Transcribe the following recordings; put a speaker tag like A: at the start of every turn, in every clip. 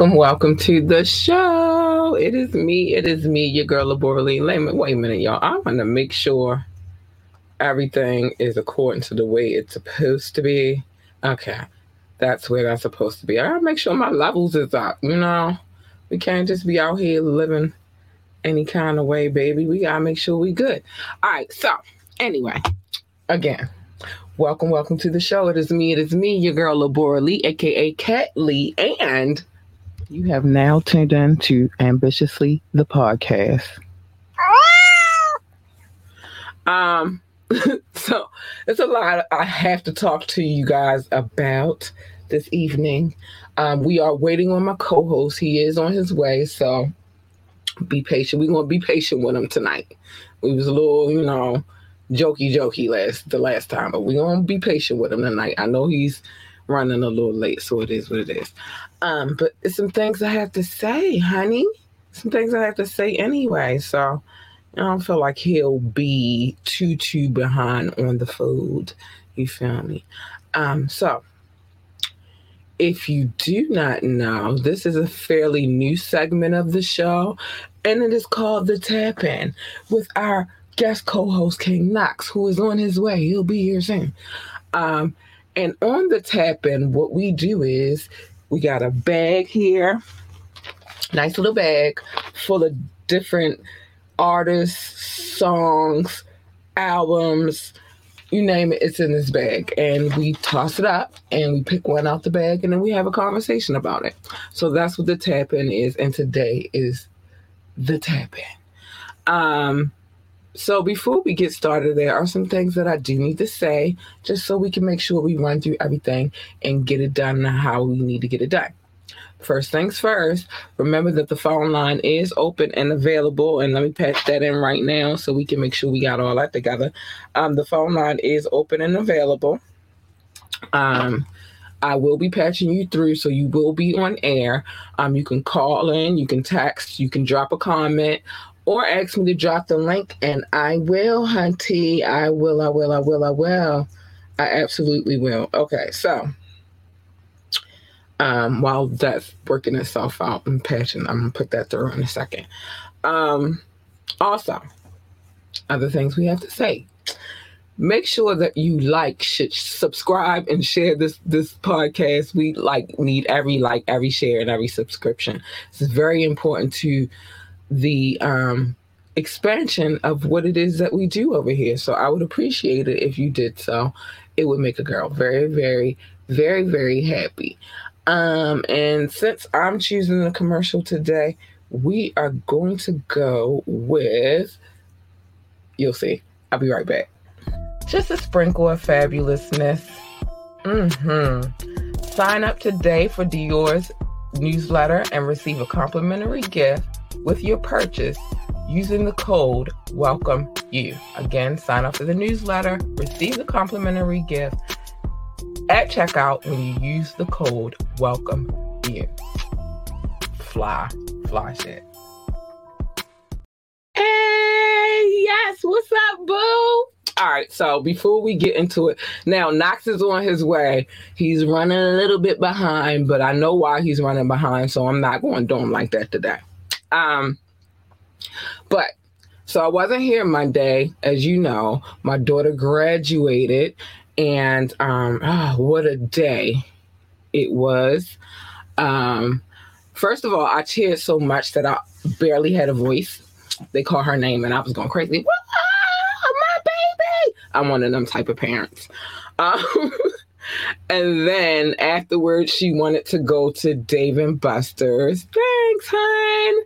A: Welcome, welcome to the show. It is me. It is me, your girl, Laborally. Wait, wait a minute, y'all. I want to make sure everything is according to the way it's supposed to be. Okay, that's where that's supposed to be. I gotta make sure my levels is up. You know, we can't just be out here living any kind of way, baby. We gotta make sure we good. All right. So, anyway, again, welcome, welcome to the show. It is me. It is me, your girl, Labora Lee, aka Cat Lee, and you have now tuned in to Ambitiously the podcast. Um, so it's a lot I have to talk to you guys about this evening. Um, we are waiting on my co-host. He is on his way, so be patient. We're gonna be patient with him tonight. We was a little, you know, jokey jokey last the last time, but we're gonna be patient with him tonight. I know he's running a little late, so it is what it is. Um, but it's some things I have to say, honey. Some things I have to say anyway. So I don't feel like he'll be too too behind on the food. You feel me? Um, so if you do not know, this is a fairly new segment of the show, and it is called The Tap In with our guest co host, King Knoxx, who is on his way. He'll be here soon. Um, and on the tap in, what we do is we got a bag here, nice little bag full of different artists, songs, albums, you name it, it's in this bag. And we toss it up and we pick one out the bag and then we have a conversation about it. So that's what the tap in is. And today is the tap in. Um, so before we get started, there are some things that I do need to say just so we can make sure we run through everything and get it done how we need to get it done. First things first, remember that the phone line is open and available. And let me patch that in right now so we can make sure we got all that together. Um, the phone line is open and available. Um, I will be patching you through, so you will be on air. Um, you can call in, you can text, you can drop a comment, or ask me to drop the link, and I will, hunty. I will, I will, I will, I will. I absolutely will. Okay, so um, while that's working itself out and patching, I'm gonna put that through in a second. Um, also, other things we have to say. Make sure that you like, should subscribe, and share this this podcast. We like need every like, every share, and every subscription. It's very important to the um, expansion of what it is that we do over here. So I would appreciate it if you did so. It would make a girl very, very, very, very happy. Um, and since I'm choosing the commercial today, we are going to go with, you'll see. I'll be right back. Just a sprinkle of fabulousness. Mm-hmm. Sign up today for Dior's newsletter and receive a complimentary gift with your purchase using the code welcome you again sign up for the newsletter receive the complimentary gift at checkout when you use the code welcome you fly fly shit hey yes what's up boo all right, so before we get into it, now Knoxx is on his way. He's running a little bit behind, but I know why he's running behind, so I'm not going to do him like that today. Um, but so I wasn't here Monday, as you know. My daughter graduated, and um, oh, what a day it was. Um, first of all, I cheered so much that I barely had a voice. They call her name, and I was going crazy. my baby! I'm one of them type of parents. Um, and then afterwards, she wanted to go to Dave and Buster's. Thanks, hon.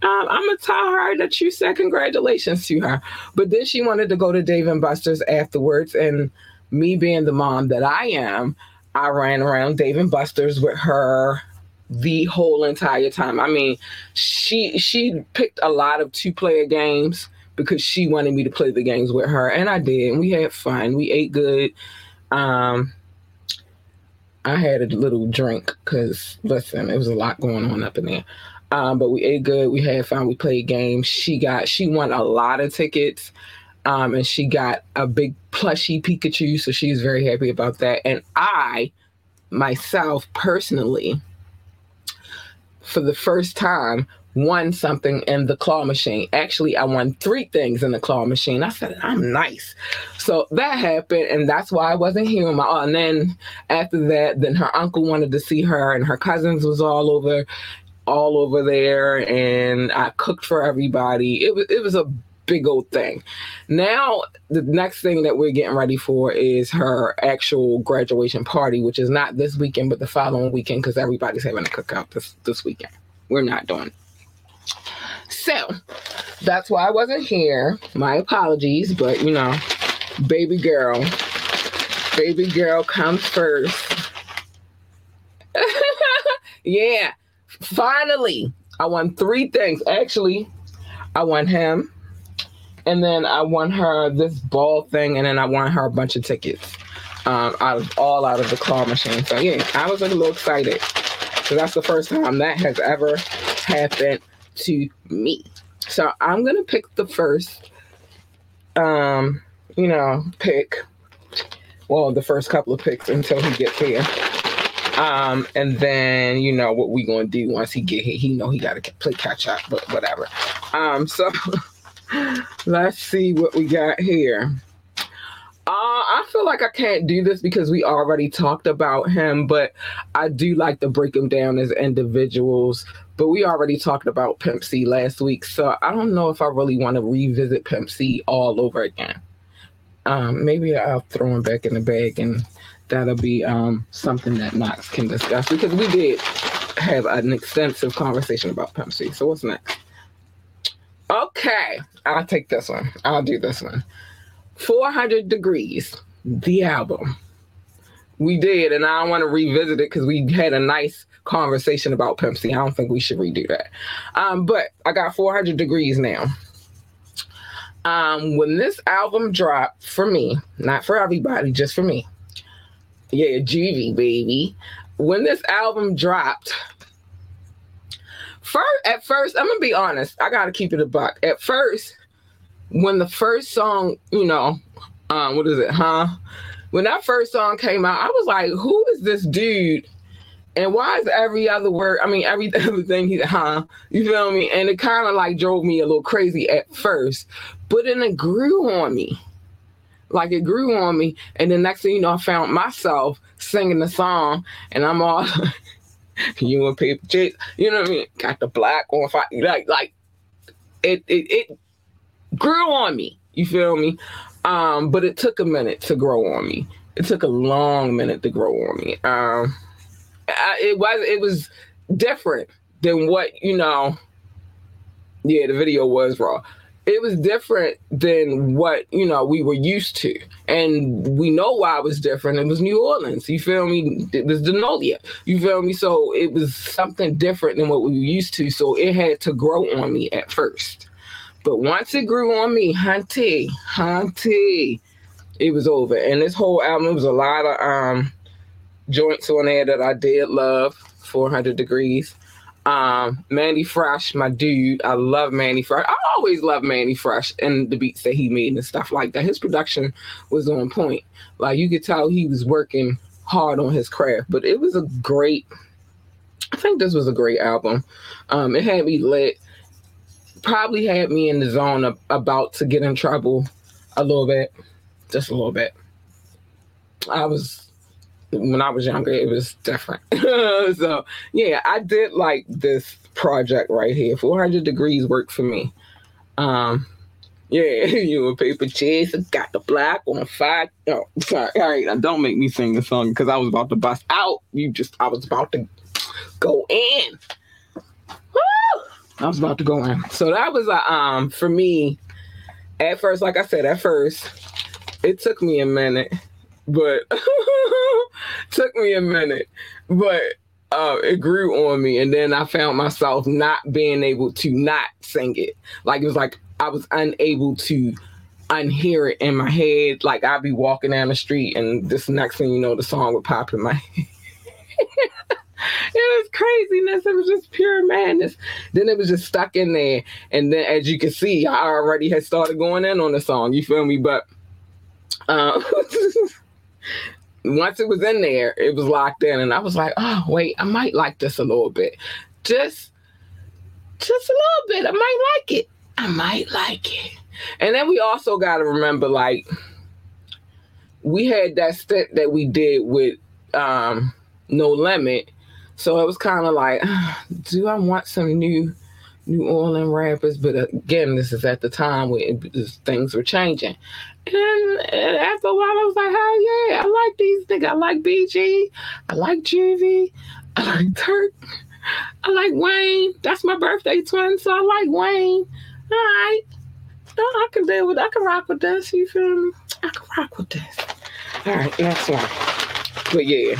A: Um, I'm gonna tell her that you said congratulations to her. But then she wanted to go to Dave and Buster's afterwards, and me being the mom that I am, I ran around Dave and Buster's with her the whole entire time. I mean, she she picked a lot of two player games because she wanted me to play the games with her, and I did. And we had fun. We ate good. Um, I had a little drink because listen, it was a lot going on up in there. Um, but we ate good. We had fun. We played games. She got she won a lot of tickets. Um, and she got a big plushy Pikachu, so she's very happy about that. And I, myself personally, for the first time, won something in the claw machine. Actually, I won three things in the claw machine. I said, I'm nice. So that happened, and that's why I wasn't here my. And then after that, then her uncle wanted to see her, and her cousins was all over, all over there, and I cooked for everybody. It was it was a big old thing. Now, the next thing that we're getting ready for is her actual graduation party, which is not this weekend, but the following weekend, because everybody's having a cookout this this weekend. We're not doing. So that's why I wasn't here. My apologies, but you know, baby girl, baby girl comes first. yeah, finally, I won three things. Actually, I won him, and then I won her this ball thing, and then I won her a bunch of tickets. Um, out of all out of the claw machine. So yeah, I was like a little excited. So that's the first time that has ever happened to me. So I'm gonna pick the first, um, you know, pick. Well, the first couple of picks until he gets here. Um, and then you know what we gonna do once he get here. He know he gotta play catch up, but whatever. Um, so let's see what we got here. Uh, I feel like I can't do this because we already talked about him, but I do like to break them down as individuals but we already talked about Pimp C last week, so I don't know if I really want to revisit Pimp C all over again. Um, maybe I'll throw him back in the bag, and that'll be um, something that Knoxx can discuss because we did have an extensive conversation about Pimp C. So what's next? Okay, I'll take this one. I'll do this one. 400 Degrees, the album. We did, and I don't want to revisit it because we had a nice conversation about Pimp C. I don't think we should redo that. Um, but I got 400 degrees now. Um, when this album dropped for me, not for everybody, just for me. Yeah, Juvie, baby. When this album dropped, first at first, I'm gonna be honest, I gotta keep it a buck. At first, when the first song, you know, um, what is it, huh? When that first song came out, I was like, who is this dude? And why is every other word, I mean, every other thing, he, huh? You feel me? And it kind of like drove me a little crazy at first, but then it grew on me. Like it grew on me. And the next thing you know, I found myself singing the song, and I'm all, you and paper chase, you know what I mean? Got the black on fire. Like, like it, it, it grew on me. You feel me? Um, but it took a minute to grow on me. It took a long minute to grow on me. Um, it was it was different than what you know. Yeah, the video was raw. It was different than what you know we were used to, and we know why it was different. It was New Orleans. You feel me? It was Denolia. You feel me? So it was something different than what we were used to. So it had to grow on me at first, but once it grew on me, hunty, hunty, it was over. And this whole album was a lot of um joints on there that I did love. 400 Degrees. Um, Mannie Fresh, my dude. I love Mannie Fresh. I always love Mannie Fresh and the beats that he made and stuff like that. His production was on point. Like you could tell he was working hard on his craft. But it was a great. I think this was a great album. Um, it had me lit. Probably had me in the zone of, about to get in trouble a little bit, just a little bit. I was when I was younger, it was different. so yeah, I did like this project right here. 400 degrees worked for me. Um, yeah, you a paper chase, got the black on fire. Oh, sorry. All right, now don't make me sing the song because I was about to bust out. You just, I was about to go in. I was about to go in. So that was a um for me. At first, like I said, at first, it took me a minute but took me a minute. But uh, it grew on me, and then I found myself not being able to not sing it. Like it was like I was unable to unhear it in my head. Like I'd be walking down the street, and this next thing you know, the song would pop in my head. It was craziness. It was just pure madness. Then it was just stuck in there. And then, as you can see, I already had started going in on the song. You feel me? But uh, once it was in there, it was locked in, and I was like, oh wait, I might like this a little bit. just just a little bit. I might like it. I might like it. And then we also got to remember, like, we had that stint that we did with um, No Limit. So it was kind of like, do I want some new New Orleans rappers? But again, this is at the time when things were changing. And, and, after a while, I was like, hell yeah, I like these niggas. I like BG. I like Juvie. I like Turk. I like Wayne. That's my birthday twin, so I like Wayne. All right. No, I can deal with I can rock with this. You feel me? I can rock with this. All right, next one. But yeah,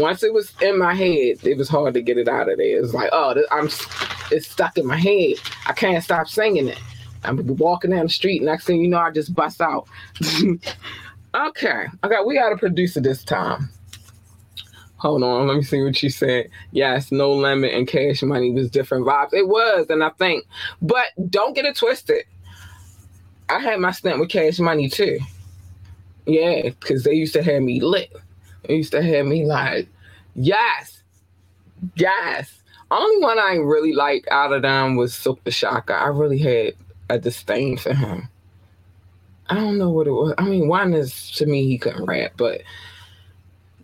A: once it was in my head, it was hard to get it out of there. It's like, oh, I'm it's stuck in my head. I can't stop singing it. I'm walking down the street, next thing you know, I just bust out. okay, okay, we got a producer this time. Hold on, let me see what you said. Yes, no limit and cash money was different vibes. It was, and I think, but don't get it twisted. I had my stint with cash money too. Yeah, because they used to have me lit. Used to have me like, yes, yes. Only one I really liked out of them was the Shocker. I really had a disdain for him. I don't know what it was. I mean, one is to me he couldn't rap, but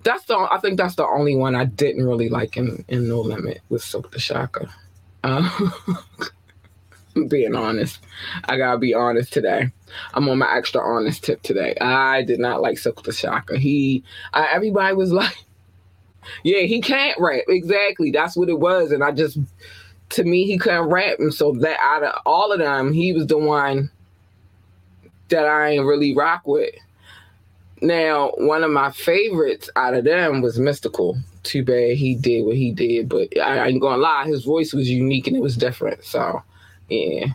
A: that's the I think that's the only one I didn't really like in, in No Limit with Silk the Shocker. Uh, being honest. I gotta be honest today. I'm on my extra honest tip today. I did not like Silk the Shocker. He I, everybody was like, Yeah, he can't rap. Exactly. That's what it was. And I just to me he couldn't rap. And so that out of all of them, he was the one that I ain't really rock with. Now, one of my favorites out of them was Mystikal. Too bad he did what he did, but I, I ain't gonna lie, his voice was unique and it was different. So, yeah.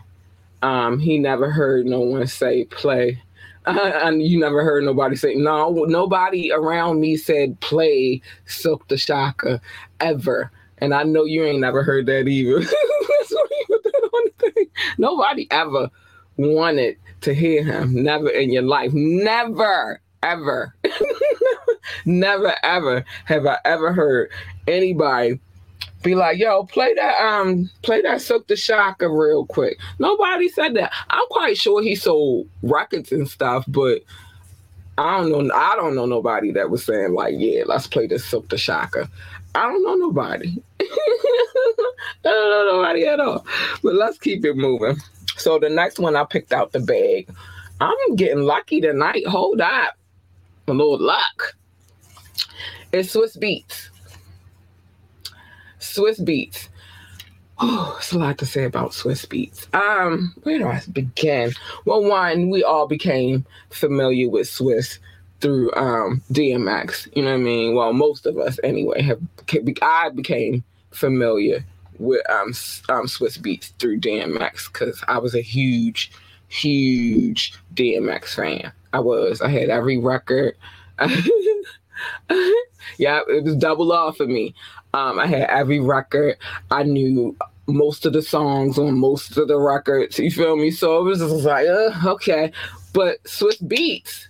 A: Um, he never heard no one say play. And you never heard nobody say no. Nobody around me said play Silk the Shocker ever, and I know you ain't never heard that either. nobody ever wanted to hear him. Never in your life. Never ever, never ever have I ever heard anybody be like, yo, play that um play that Silk the Shocker real quick. Nobody said that. I'm quite sure he sold records and stuff, but I don't know I don't know nobody that was saying like, yeah, let's play this Silk the Shocker. I don't know nobody. I don't know nobody at all. But let's keep it moving. So the next one I picked out the bag. I'm getting lucky tonight. Hold up a little luck. It's Swizz Beatz. Swizz Beatz. Oh, it's a lot to say about Swizz Beatz. Um, where do I begin? Well, one, we all became familiar with Swizz through um DMX. You know what I mean? Well, most of us anyway have. I became familiar with um, um Swizz Beatz through DMX because I was a huge, huge DMX fan. I was. I had every record. yeah, it was double off for me. Um, I had every record. I knew most of the songs on most of the records. You feel me? So it was just like, uh, okay. But Swizz Beatz,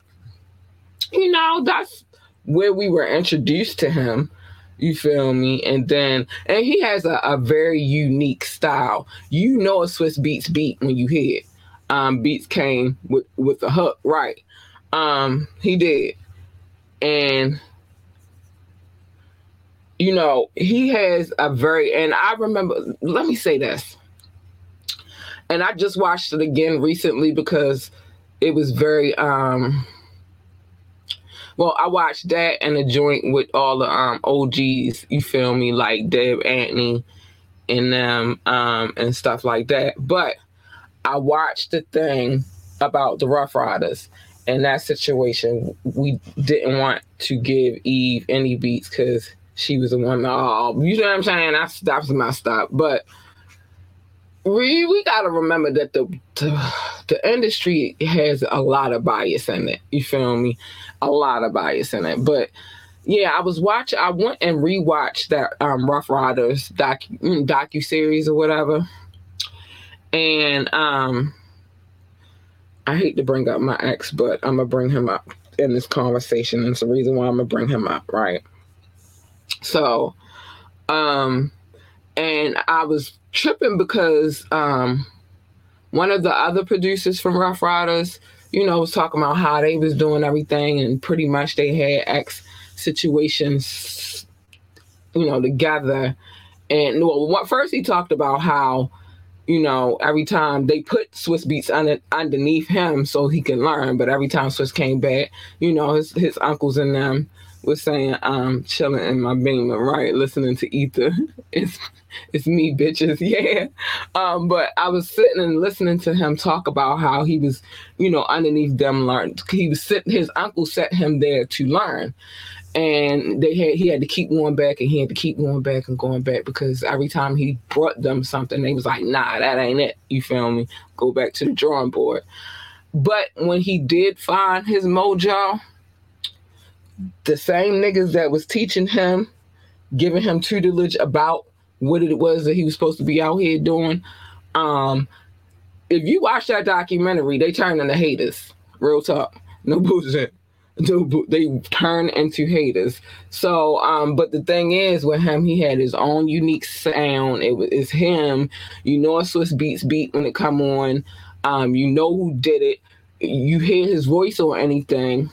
A: you know, that's where we were introduced to him. You feel me? And then, and he has a, a very unique style. You know a Swizz Beatz beat when you hear it. Um, beats came with with the hook, right? Um, he did. And you know, he has a very and I remember let me say this. And I just watched it again recently because it was very um well, I watched that and a joint with all the um OGs, you feel me, like Deb Antney and them um and stuff like that. But I watched the thing about the Ruff Ryders in that situation, we didn't want to give Eve any beats because she was the one. Oh, you know what I'm saying? That stops my stop. But we we gotta remember that the, the the industry has a lot of bias in it. You feel me? A lot of bias in it. But yeah, I was watching. I went and rewatched that um, Ruff Ryders doc mm, docu series or whatever, and um I hate to bring up my ex, but I'm gonna bring him up in this conversation. And it's the reason why I'm gonna bring him up, right? So, um, and I was tripping because um, one of the other producers from Ruff Ryders, you know, was talking about how they was doing everything and pretty much they had X situations, you know, together. And well, what first he talked about how, you know, every time they put Swizz Beatz under, underneath him so he can learn, but every time Swizz came back, you know, his his uncles and them was saying, I'm chilling in my beamer, right, listening to Ether. it's it's me, bitches, yeah. Um, but I was sitting and listening to him talk about how he was, you know, underneath them learn. He was sitting. His uncle set him there to learn, and they had he had to keep going back and he had to keep going back and going back because every time he brought them something, they was like, "Nah, that ain't it." You feel me? Go back to the drawing board. But when he did find his mojo, the same niggas that was teaching him, giving him tutelage about what it was that he was supposed to be out here doing. Um, if you watch that documentary, they turn into haters. Real talk, no bullshit. No, they turn into haters. So, um, but the thing is, with him, he had his own unique sound. It was him. You know, a Swizz Beatz beat when it come on. Um, you know who did it. You hear his voice or anything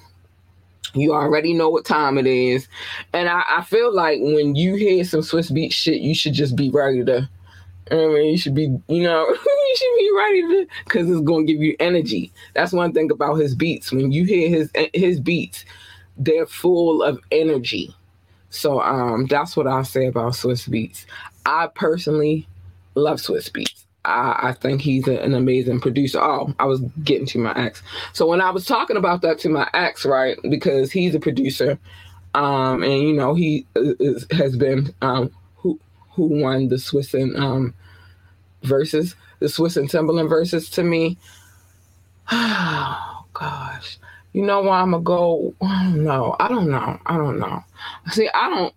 A: you already know what time it is. And I, I feel like when you hear some Swizz Beat shit, you should just be ready to I mean, you should be, you know, you should be ready to, because it's to give you energy. That's one thing about his beats. When you hear his his beats, they're full of energy. So um, that's what I say about Swizz Beatz. I personally love Swiss Beatz. I, I think he's a, an amazing producer. Oh, I was getting to my ex. So when I was talking about that to my ex, right, because he's a producer, um, and you know he is, has been um, who who won the Swizz and um, versus the Swizz and Timbaland Verzuz to me. Oh gosh, you know why I'm gonna go? I don't know. I don't know. I don't know. See, I don't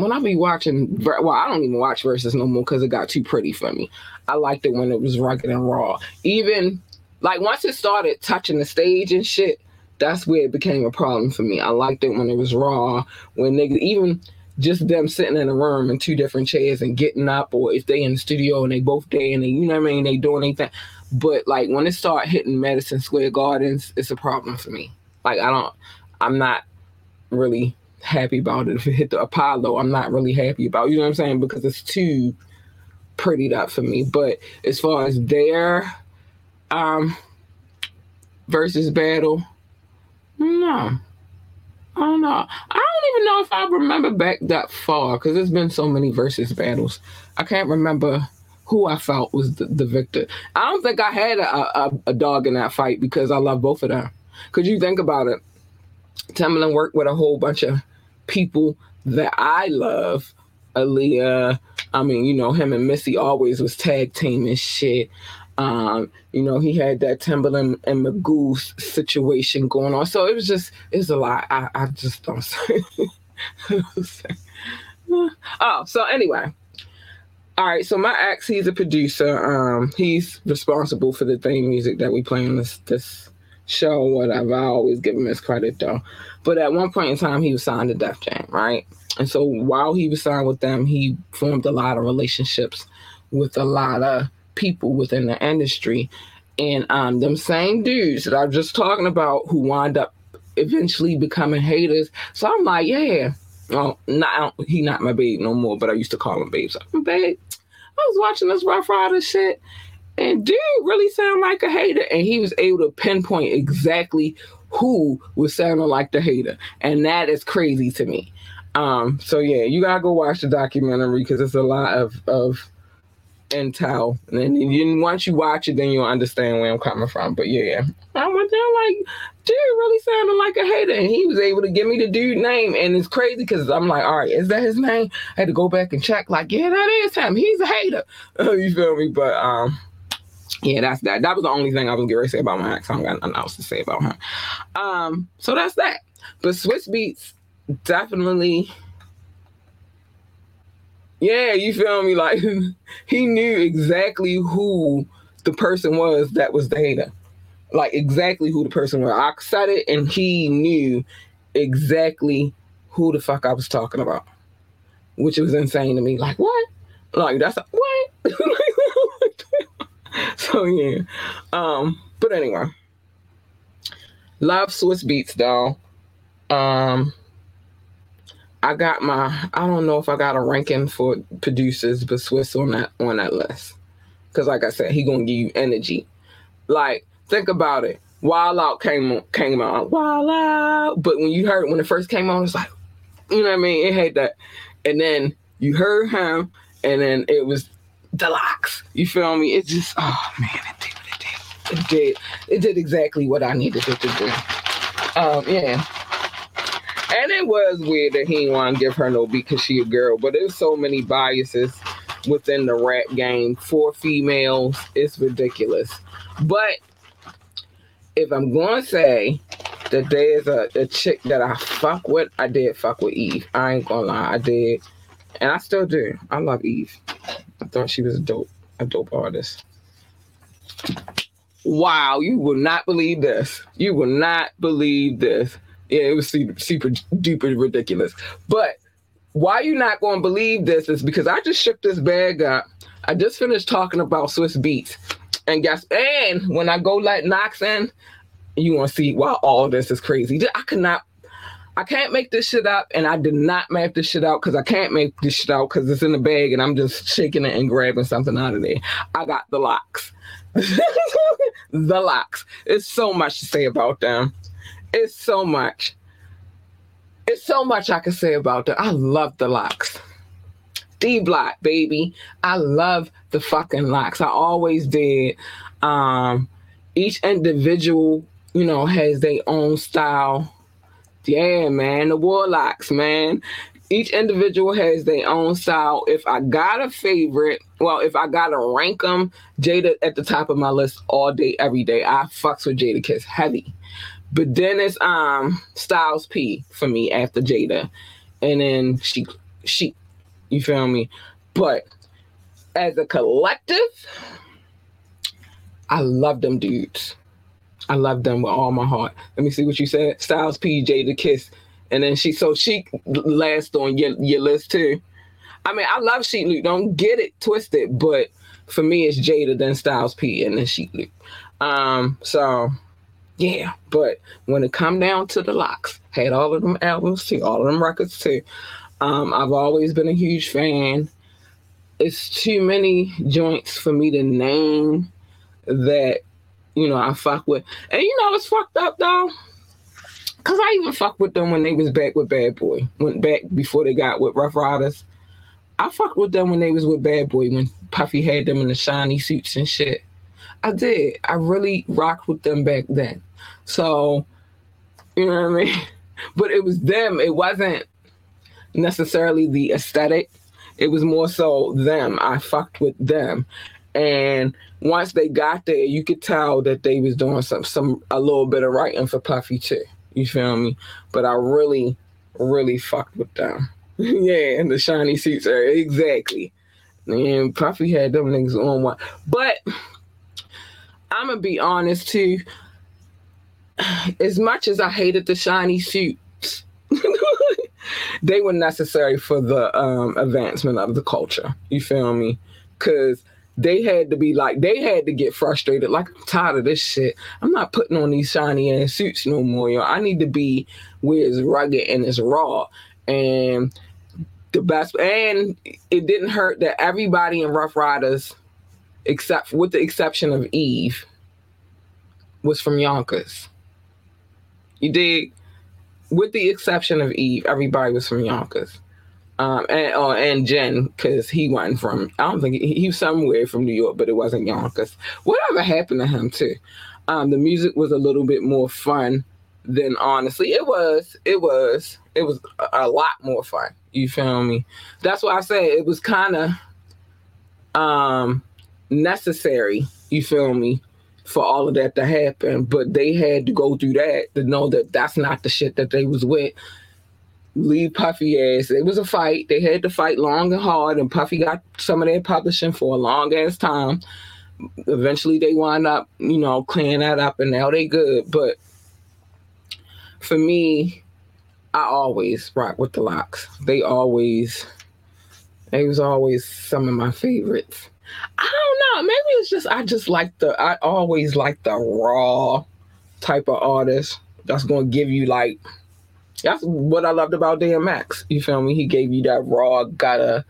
A: when I be watching, well, I don't even watch Verzuz no more because it got too pretty for me. I liked it when it was rugged and raw. Even like once it started touching the stage and shit, that's where it became a problem for me. I liked it when it was raw, when they even just them sitting in a room in two different chairs and getting up, or if they in the studio and they both there and they, you know what I mean, they doing anything. But like when it start hitting Madison Square Gardens, it's a problem for me. Like I don't, I'm not really happy about it. If it hit the Apollo, I'm not really happy about. You know what I'm saying? Because it's too prettied up for me. But as far as their um Verzuz battle, no. I don't know. I don't even know if I remember back that far because there's been so many Verzuz battles. I can't remember who I felt was the, the victor. I don't think I had a, a, a dog in that fight because I love both of them. Because you think about it, Timbaland worked with a whole bunch of people that I love. Aaliyah, I mean, you know, him and Missy always was tag team and shit. Um, you know, he had that Timbaland and Magoo situation going on. So it was just, it's a lot. I, I just don't say. oh, so anyway. All right, so my ex, he's a producer. Um, he's responsible for the theme music that we play on this this show, whatever. I always give him his credit though. But at one point in time, he was signed to Def Jam, right? And so while he was signed with them, he formed a lot of relationships with a lot of people within the industry. And um, them same dudes that I was just talking about who wind up eventually becoming haters. So I'm like, yeah, well, not he not my babe no more, but I used to call him babe. So, babe, I was watching this Ruff Ryder shit, and dude really sound like a hater, and he was able to pinpoint exactly who was sounding like the hater, and that is crazy to me. Um, so yeah, you gotta go watch the documentary because it's a lot of of intel, and then once you watch it, then you'll understand where I'm coming from. But yeah, I went there like, dude really sounded like a hater, and he was able to give me the dude name, and it's crazy because I'm like, all right, is that his name? I had to go back and check, like, yeah, that is him. He's a hater. you feel me? But um. Yeah, that's that. That was the only thing I was going to say about my ex. I don't got nothing else to say about him. Um, so that's that. But Swizz Beatz definitely yeah you feel me like he knew exactly who the person was that was the hater like exactly who the person was i said it and he knew exactly who the fuck i was talking about which was insane to me like what Like that's a, what? so yeah. Um, but anyway. Love Swizz Beatz though. Um I got my I don't know if I got a ranking for producers, but Swizz on that on that list. Cause like I said, he gonna give you energy. Like, think about it. Wild Out came came out. Wild Out. But when you heard when it first came on, it's like, you know what I mean? It had that. And then you heard him, and then it was the LOX. You feel me? It just oh man, it did, it did, it did, it did exactly what I needed it to do. Um, yeah. And it was weird that he didn't want to give her no beat because she a girl, but there's so many biases within the rap game for females. It's ridiculous. But if I'm going to say that there's a, a chick that I fuck with, I did fuck with Eve. I ain't gonna lie, I did. And I still do. I love Eve. I thought she was a dope, a dope artist. Wow, you will not believe this. You will not believe this. Yeah, it was super, super duper ridiculous. But why you not going to believe this is because I just shook this bag up. I just finished talking about Swizz Beatz. And guess, and when I go let Knoxx in, you want to see why all this is crazy. I could not, I can't make this shit up. And I did not map this shit out because I can't make this shit out because it's in the bag and I'm just shaking it and grabbing something out of there. I got the LOX. the LOX. It's so much to say about them. It's so much. It's so much I can say about them. I love the LOX. D block, baby. I love the fucking LOX. I always did. Um, each individual, you know, has their own style. Yeah, man, the Warlocks, man. Each individual has their own style. If I got a favorite, well, if I gotta rank them, Jada at the top of my list all day, every day. I fucks with Jadakiss heavy. But then it's um Styles P for me after Jada. And then she she you feel me? But as a collective, I love them dudes. I love them with all my heart. Let me see what you said. Styles P, Jadakiss. And then she so she last on your, your list too. I mean, I love Sheek Louch. Don't get it twisted, but for me it's Jada, then Styles P, and then Sheek Louch. Um, so yeah, but when it come down to the LOX, had all of them albums too, all of them records too. Um, I've always been a huge fan. It's too many joints for me to name that, you know, I fuck with. And you know, it's fucked up though. Cause I even fuck with them when they was back with Bad Boy. Went back before they got with Ruff Ryders. I fucked with them when they was with Bad Boy when Puffy had them in the shiny suits and shit. I did. I really rocked with them back then. So, you know what I mean? But it was them. It wasn't necessarily the aesthetic. It was more so them. I fucked with them. And once they got there, you could tell that they was doing some some a little bit of writing for Puffy too. You feel me? But I really, really fucked with them. yeah, and the shiny suits are exactly. And Puffy had them niggas on one. But I'm gonna be honest too. As much as I hated the shiny suits, they were necessary for the um, advancement of the culture. You feel me? Because they had to be like they had to get frustrated. Like I'm tired of this shit. I'm not putting on these shiny ass suits no more. Yo. I need to be where it's rugged and it's raw. And the best and it didn't hurt that everybody in Ruff Ryders, except with the exception of Eve, was from Yonkers. You dig? With the exception of Eve, everybody was from Yonkers. Um, and oh, and Jen, because he wasn't from. I don't think he, he, was somewhere from New York, but it wasn't Yonkers. Whatever happened to him too? Um, the music was a little bit more fun than honestly it was. It was. It was a, a lot more fun. You feel me? That's why I say it was kind of um necessary, you feel me, for all of that to happen. But they had to go through that to know that that's not the shit that they was with. Leave Puffy ass. It was a fight. They had to fight long and hard, and Puffy got some of their publishing for a long ass time. Eventually, they wind up, you know, clearing that up, and now they good. But for me, I always rock with the LOX. They always They was always some of my favorites. I don't know. Maybe it's just I just like the I always like the raw type of artist that's gonna give you like that's what I loved about DMX. You feel me? He gave you that raw, gotta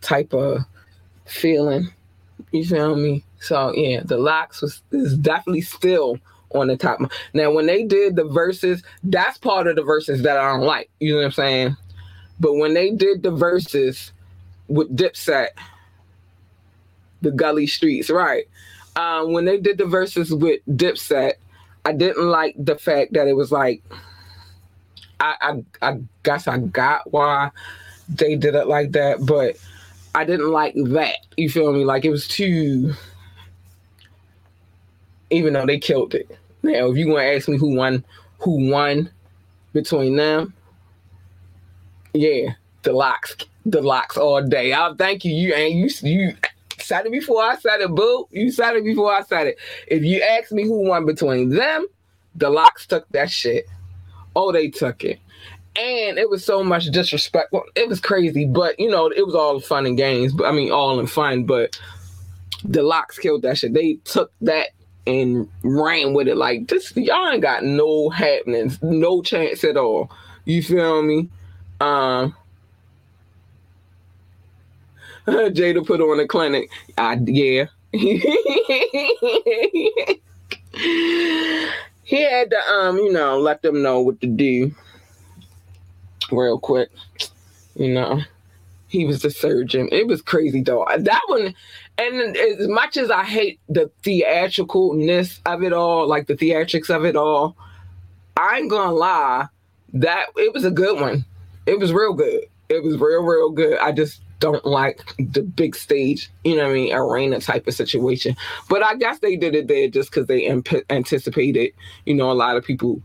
A: type of feeling. You feel me? So yeah, the LOX was is definitely still on the top. Now when they did the Verzuz, that's part of the Verzuz that I don't like. You know what I'm saying? But when they did the Verzuz with Dipset, the Gully Streets, right? Um, when they did the Verzuz with Dipset, I didn't like the fact that it was like I, I I guess I got why they did it like that, but I didn't like that. You feel me? Like it was too even though they killed it. Now, if you want to ask me who won, who won between them, yeah, the LOX, the LOX all day. I'll thank you. You ain't you you said it before I said it, boo. You said it before I said it. If you ask me who won between them, the LOX took that shit. Oh, they took it. And it was so much disrespect. Well, it was crazy, but you know, it was all fun and games. But I mean, all in fun. But the LOX killed that shit. They took that and ran with it like this. Y'all ain't got no happenings, no chance at all. You feel me? Um, Jada put on a clinic. I yeah. he had to um, you know, let them know what to do real quick. You know. He was the surgeon. It was crazy though. That one and as much as I hate the theatricalness of it all, like the theatrics of it all, I ain't gonna lie, that it was a good one. It was real good. It was real, real good. I just don't like the big stage, you know what I mean, arena type of situation. But I guess they did it there just because they imp- anticipated, you know, a lot of people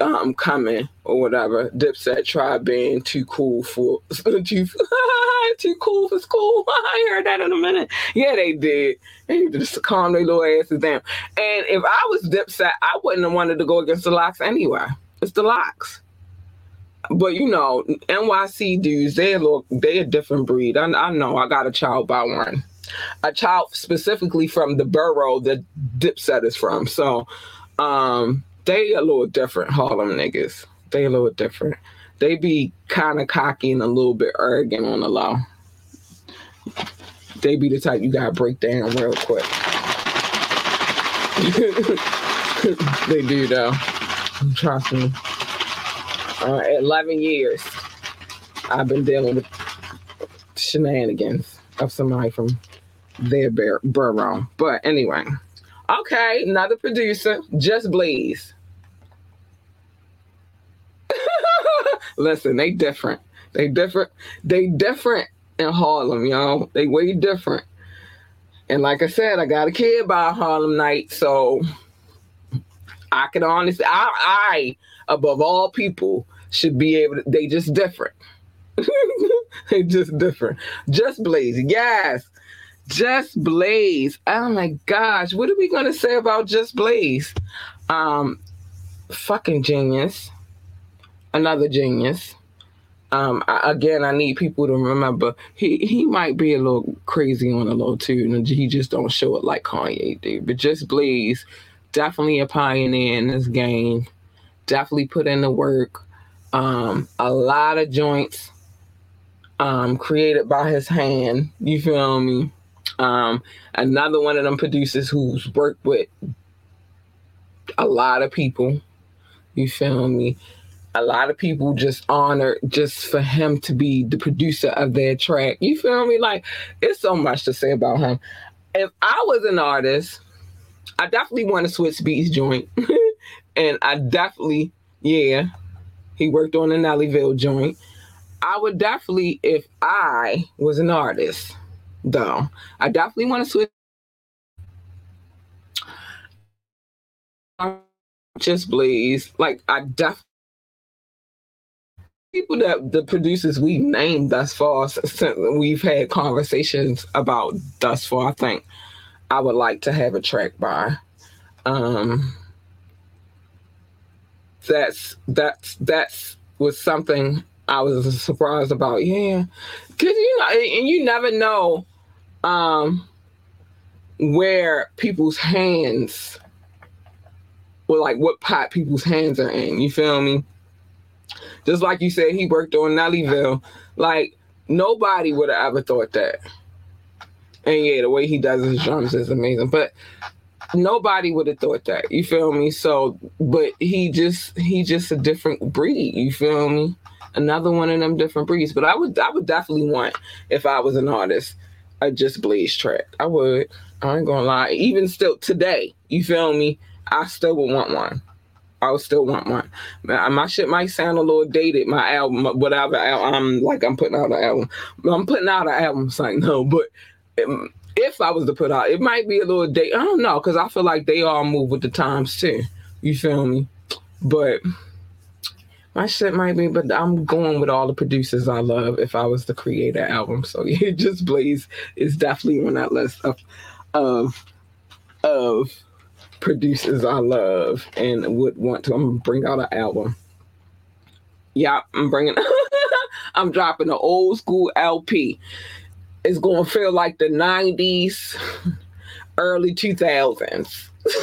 A: um coming or whatever. Dipset tried being too cool for too too cool for school. I heard that in a minute. Yeah, they did. They just calm their little asses down. And if I was Dipset, I wouldn't have wanted to go against the LOX anyway. It's the LOX. But you know, NYC dudes, they look, they a different breed. I, I know. I got a child by one, a child specifically from the borough that Dipset is from. So, um, they a little different, Harlem niggas. They a little different. They be kind of cocky and a little bit arrogant on the law. They be the type you gotta break down real quick. they do though. Trust me. Uh, 11 years I've been dealing with shenanigans of somebody from their borough. But anyway, okay, another producer, Just Blaze. Listen, they different. They different. They different in Harlem, y'all. They way different. And like I said, I got a kid by Harlem Night, so I can honestly, I, I above all people should be able to. They just different. they just different. Just Blaze, yes. Just Blaze. Oh my gosh, what are we gonna say about Just Blaze? Um, fucking genius another genius. Um, I, again, I need people to remember he he might be a little crazy on a low too, and he just don't show it like Kanye did. But just Blaze, definitely a pioneer in this game. Definitely put in the work. Um, a lot of joints um, created by his hand. You feel me? Um, another one of them producers who's worked with a lot of people. You feel me? a lot of people just honor just for him to be the producer of their track. You feel me? Like it's so much to say about him. If I was an artist, I definitely want to Swizz Beatz joint. and I definitely, yeah, he worked on the Nellyville joint. I would definitely, if I was an artist, though, I definitely want to switch. Just please, like I definitely people that the producers we've named thus far, since we've had conversations about thus far, I think I would like to have a track by. Um, that's that's that's was something I was surprised about. Yeah, because you know, and you never know um, where people's hands, well, like what pot people's hands are in. You feel me? Just like you said, he worked on Nellyville. Like nobody would have ever thought that. And yeah, the way he does his drums is amazing. But nobody would have thought that. You feel me? So, but he just he just a different breed. You feel me? Another one of them different breeds. But I would I would definitely want if I was an artist a just blaze track. I would. I ain't gonna lie. Even still today, you feel me? I still would want one. I would still want one. My shit might sound a little dated. My album, whatever. I'm like I'm putting out an album. I'm putting out an album. Saying no, but um, if I was to put out, it might be a little date. I don't know because I feel like they all move with the times too. You feel me? But my shit might be, but I'm going with all the producers I love if I was to create an album. So yeah, just Blaze is definitely on that list of of of producers I love and would want to. I'm gonna bring out an album. Yeah, I'm bringing. I'm dropping an old school LP it's going to feel like the 90s, early 2000s. it's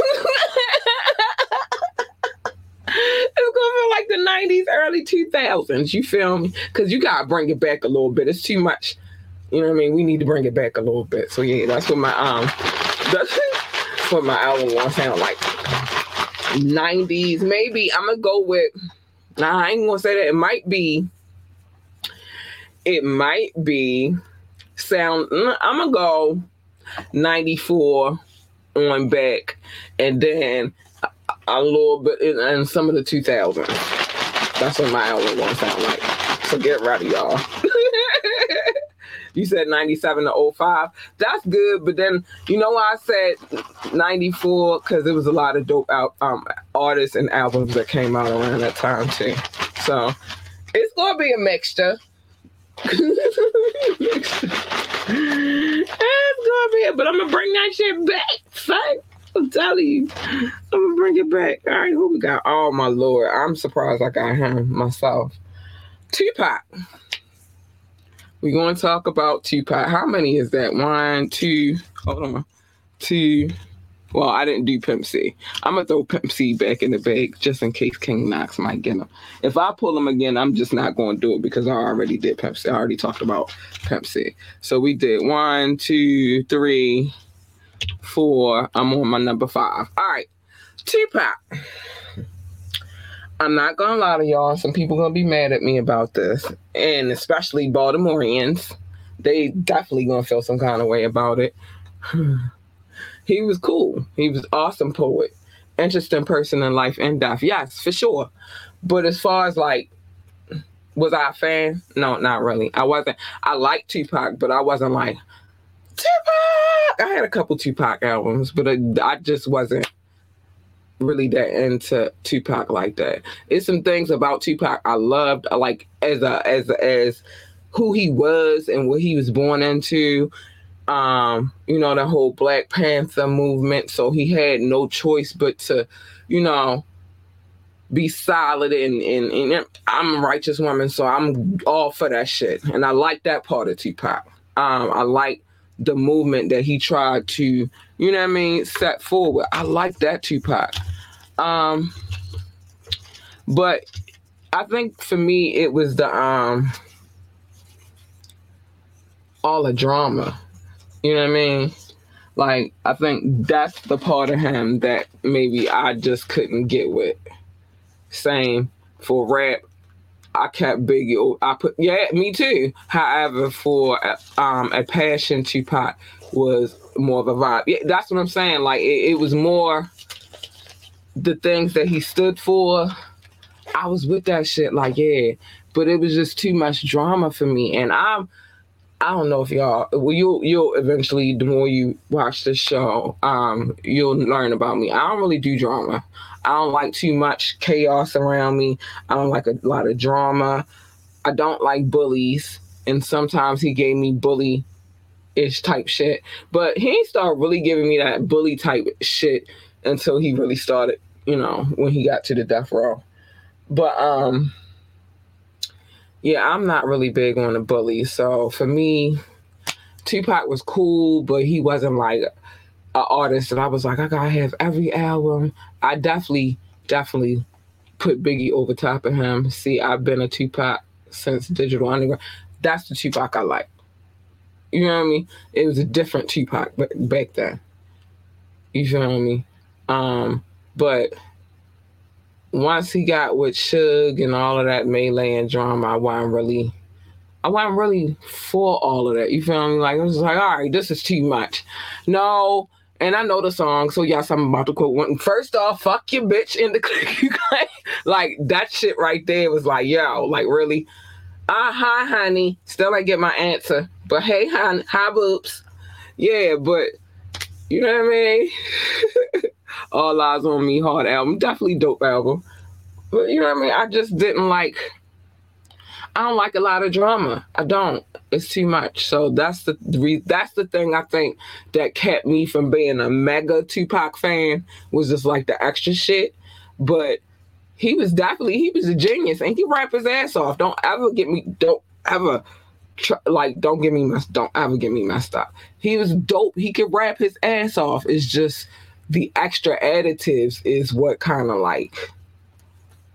A: gonna feel like the 90s, early 2000s. You feel me? Because you gotta bring it back a little bit. It's too much. You know what I mean? We need to bring it back a little bit. So yeah, that's what my um, that's what my album to sound like. 90s, maybe. I'm gonna go with. Nah, I ain't gonna say that. It might be. It might be sound. Mm, I'm gonna go 94 on back, and then a, a little bit in, in, some of the 2000s. That's what my album gonna sound like. So get ready, y'all. you said 97 to 05. That's good, but then you know why I said 94 because there was a lot of dope out, um, artists and albums that came out around that time too. So it's gonna be a mixture it's be, but I'm gonna bring that shit back, son. I'm telling you, I'm gonna bring it back. All right, who we got? Oh my lord, I'm surprised I got him myself. Tupac. We're gonna talk about Tupac. How many is that? One, two, hold on, two. Well, I didn't do Pimp C. I'm gonna throw Pimp C back in the bag just in case King Knoxx might get him. If I pull him again, I'm just not gonna do it because I already did Pimp C. I already talked about Pimp C. So we did one, two, three, four. I'm on my number five. All right, Tupac. I'm not gonna lie to y'all. Some people gonna be mad at me about this, and especially Baltimoreans. They definitely gonna feel some kind of way about it. he was cool. He was awesome poet, interesting person in life and death. Yes, for sure. But as far as like, was I a fan? No, not really. I wasn't. I liked Tupac, but I wasn't like Tupac. I had a couple Tupac albums, but I, I just wasn't really that into Tupac like that. It's some things about Tupac I loved, like as a as a, as who he was and what he was born into um, you know, the whole Black Panther movement. So he had no choice but to, you know, be solid and, and, and I'm a righteous woman, so I'm all for that shit. And I like that part of Tupac. Um, I like the movement that he tried to, you know what I mean, set forward. I like that Tupac. Um, but I think for me it was the um all the drama you know what I mean? Like, I think that's the part of him that maybe I just couldn't get with. Same for rap. I kept Biggie. I put yeah, me too. However, for um a passion Tupac was more of a vibe. Yeah, that's what I'm saying. Like it, it was more the things that he stood for. I was with that shit. Like yeah, but it was just too much drama for me, and I'm I don't know if y'all well you'll you'll eventually the more you watch the show, um, you'll learn about me. I don't really do drama. I don't like too much chaos around me. I don't like a lot of drama. I don't like bullies. And sometimes he gave me bully ish type shit. But he ain't started really giving me that bully type shit until he really started, you know, when he got to the death row. But um yeah, I'm not really big on the bully. So for me, Tupac was cool, but he wasn't like an artist that I was like, I gotta have every album. I definitely, definitely put Biggie over top of him. See, I've been a Tupac since Digital Underground. That's the Tupac I like. You know what I mean? It was a different Tupac back then. You feel me? Um, but once he got with Suge and all of that melee and drama, I wasn't really, I wasn't really for all of that. You feel me? Like I was like, all right, this is too much. No, and I know the song, so yes, I'm about to quote one. First off, fuck your bitch in the like that shit right there was like, yo, like really. Ah, uh, hi, honey. Still I get my answer, but hey, hon, hi, boobs. Yeah, but you know what I mean. All Eyez on Me hard album. Definitely dope album. But you know what I mean? I just didn't like I don't like a lot of drama. I don't. It's too much. So that's the that's the thing I think that kept me from being a mega Tupac fan was just like the extra shit. But he was definitely he was a genius and he rap his ass off. Don't ever get me don't ever like don't get me messed don't ever get me messed up. He was dope. He could rap his ass off. It's just the extra additives is what kind of like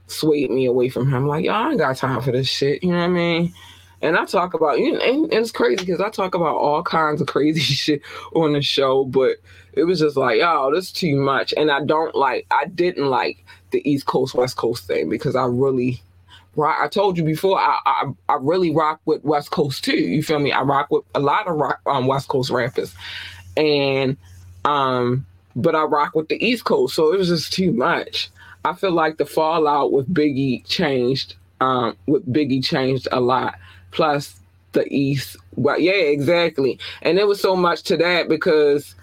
A: swayed me away from him. Like, y'all I ain't got time for this shit. You know what I mean? And I talk about you and, it's crazy because I talk about all kinds of crazy shit on the show, but it was just like, oh, this is too much. And I don't like I didn't like the East Coast West Coast thing because I really I told you before, I, I, I really rock with West Coast too. You feel me? I rock with a lot of rock, um, West Coast rappers, and um, but I rock with the East Coast, so it was just too much. I feel like the fallout with Biggie changed. Um, with Biggie changed a lot. Plus the East, well, yeah, exactly. And it was so much to that because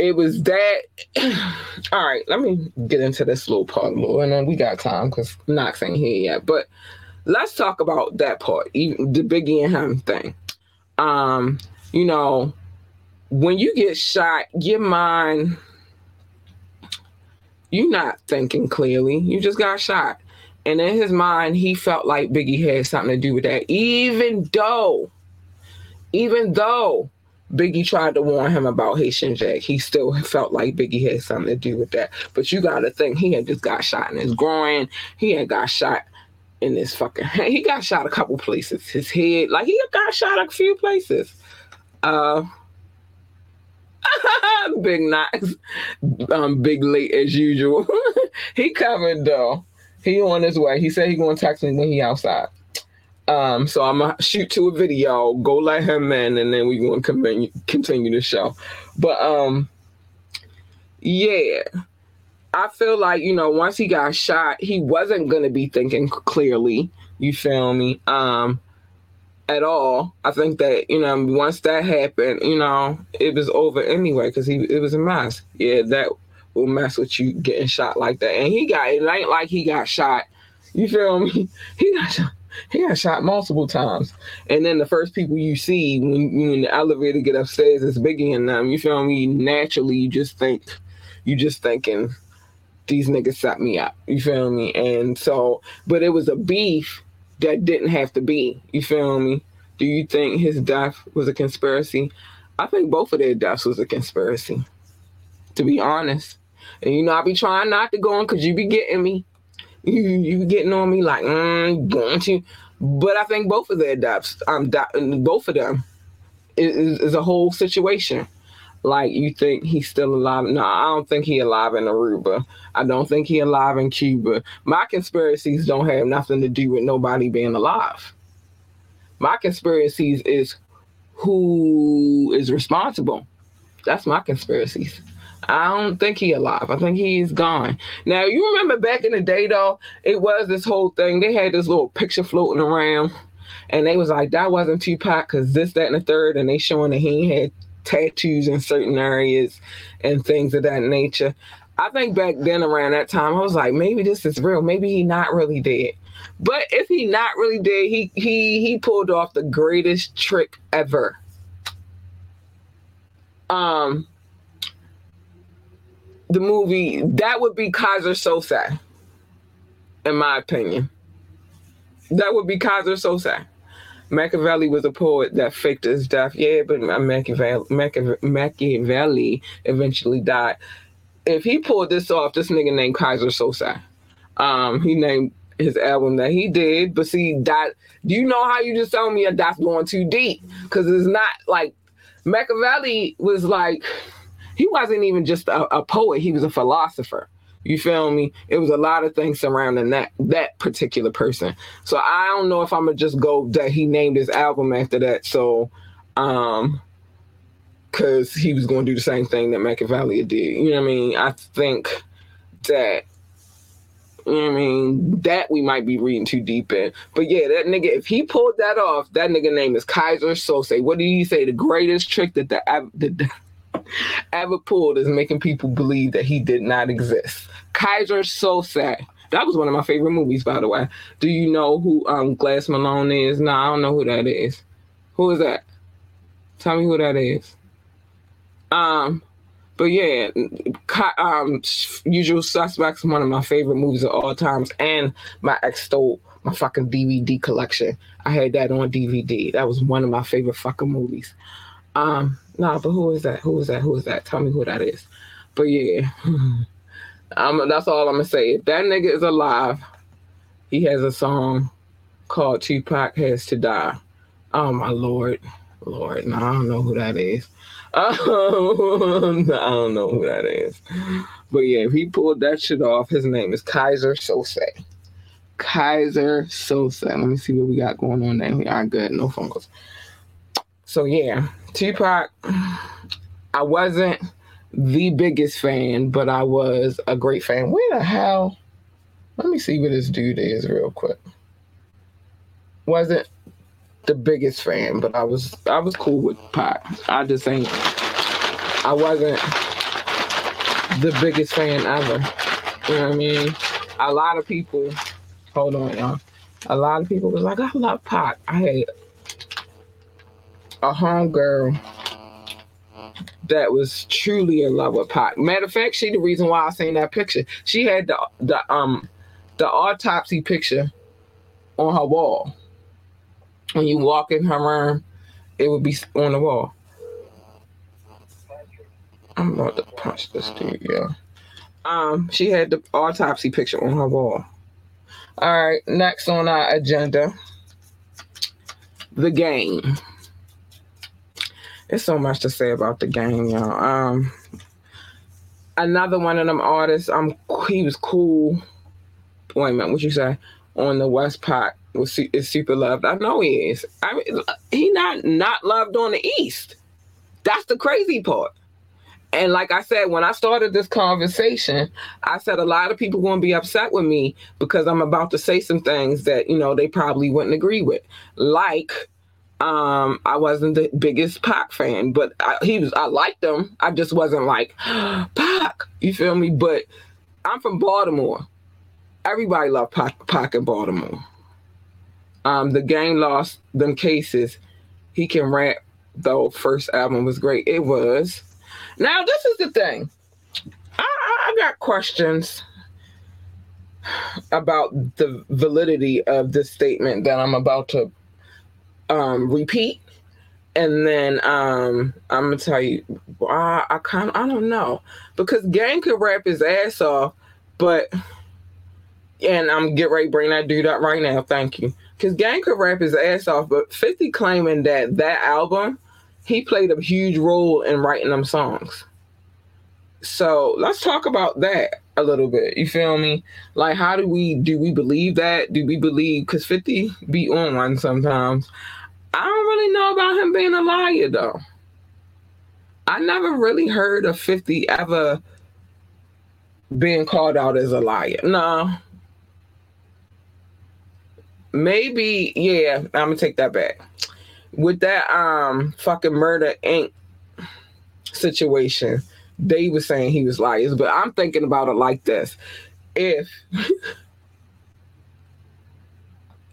A: it was that. all right, let me get into this little part more, and then we got time because Knoxx ain't here yet. But let's talk about that part, even the Biggie and him thing. Um, you know, when you get shot, your mind, you're not thinking clearly. You just got shot. And in his mind, he felt like Biggie had something to do with that, even though, even though Biggie tried to warn him about Haitian Jack, he still felt like Biggie had something to do with that. But you got to think he had just got shot in his groin. He had got shot in his fucking. He got shot a couple places. His head, like he got shot a few places. Uh, big Knoxx, um, big late as usual. he covered though. He on his way. He said he gonna text me when he outside. Um, so I'm gonna shoot to a video, go let him in, and then we gonna continue continue the show. But um, yeah, I feel like you know once he got shot, he wasn't gonna be thinking clearly. You feel me? Um, at all. I think that you know once that happened, you know it was over anyway because he it was a mess. Yeah, that will mess with you getting shot like that. And he got it ain't like he got shot. You feel me? He got shot. He got shot multiple times, and then the first people you see when, when the elevator get upstairs is Biggie and them. You feel me? Naturally, you just think, you just thinking, these niggas set me up. You feel me? And so, but it was a beef that didn't have to be. You feel me? Do you think his death was a conspiracy? I think both of their deaths was a conspiracy. To be honest, and you know I be trying not to go on because you be getting me. You you be getting on me like mm, going to, but I think both of their deaths, um, both of them, is, is a whole situation like you think he's still alive. No, I don't think he alive in Aruba. I don't think he alive in Cuba. My conspiracies don't have nothing to do with nobody being alive. My conspiracies is who is responsible. That's my conspiracies. I don't think he alive. I think he's gone. Now you remember back in the day though, it was this whole thing. They had this little picture floating around, and they was like, that wasn't Tupac because this, that, and the third, and they showing that he had tattoos in certain areas and things of that nature. I think back then around that time, I was like, maybe this is real. Maybe he not really dead. But if he not really dead, he he he pulled off the greatest trick ever. Um the movie that would be Keyser Söze, in my opinion. That would be Keyser Söze. Machiavelli was a poet that faked his death. Yeah, but Machiavelli, Machiavelli eventually died. If he pulled this off, this nigga named Keyser Söze, Um, he named his album that he did. But see, that do you know how you just told me that's going too deep? Because it's not like Machiavelli was like he wasn't even just a, a poet; he was a philosopher. You feel me? It was a lot of things surrounding that that particular person. So I don't know if I'm gonna just go that he named his album after that. So, um, because he was going to do the same thing that Machiavelli did. You know what I mean? I think that you know what I mean? That we might be reading too deep in. But yeah, that nigga, if he pulled that off, that nigga name is Keyser Söze. What did he say? The greatest trick that the, the, ever pulled is making people believe that he did not exist. Keyser Söze. That was one of my favorite movies, by the way. Do you know who um, Glass Malone is? No, I don't know who that is. Who is that? Tell me who that is. Um, but yeah, um, Usual Suspects one of my favorite movies of all times, and my ex stole my fucking DVD collection. I had that on DVD. That was one of my favorite fucking movies. Um, nah, but who is that? Who is that? Who is that? Tell me who that is. But yeah, um, that's all I'm gonna say. That nigga is alive, he has a song called Tupac Has to Die. Oh my lord, Lord, no, I don't know who that is. Um, I don't know who that is. But yeah, if he pulled that shit off, his name is Keyser Söze. Keyser Söze. Let me see what we got going on there. We are good. No phone calls. So yeah, Tupac, I wasn't the biggest fan, but I was a great fan. Where the hell? Let me see what this dude is real quick. Wasn't the biggest fan, but I was I was cool with Pac. I just ain't I wasn't the biggest fan ever. You know what I mean? A lot of people hold on y'all. A lot of people was like, I love Pac. I hate a homegirl that was truly in love with Pac. Matter of fact, she the reason why I seen that picture. She had the the um the autopsy picture on her wall. When you walk in her room, it would be on the wall. I'm about to punch this dude, yeah. Um, she had the autopsy picture on her wall. All right, next on our agenda, the game. There's so much to say about the game, y'all. Um, another one of them artists. Um, he was cool. Wait a minute, what you say? On the West Pac was is super loved. I know he is. I mean, he not not loved on the East. That's the crazy part. And like I said, when I started this conversation, I said a lot of people going to be upset with me because I'm about to say some things that you know they probably wouldn't agree with, like um, I wasn't the biggest Pac fan, but I, he was. I liked him. I just wasn't like Pac. You feel me? But I'm from Baltimore. Everybody loved Pac, Pac in Baltimore. Um, the game lost them cases. He can rap. Though first album was great. It was. Now this is the thing. I, I got questions about the validity of this statement that I'm about to um, repeat, and then um, I'm gonna tell you, I, I kind I don't know because Game could rap his ass off, but and I'm get ready bring that dude up right now. Thank you, because Game could rap his ass off, but 50 claiming that that album he played a huge role in writing them songs. So let's talk about that a little bit. You feel me? Like, how do we do? We believe that? Do we believe? Because 50 be on one sometimes. I don't really know about him being a liar though. I never really heard of 50 ever being called out as a liar. No. Maybe, yeah, I'm gonna take that back. With that um fucking murder inc situation, they were saying he was liars, but I'm thinking about it like this. If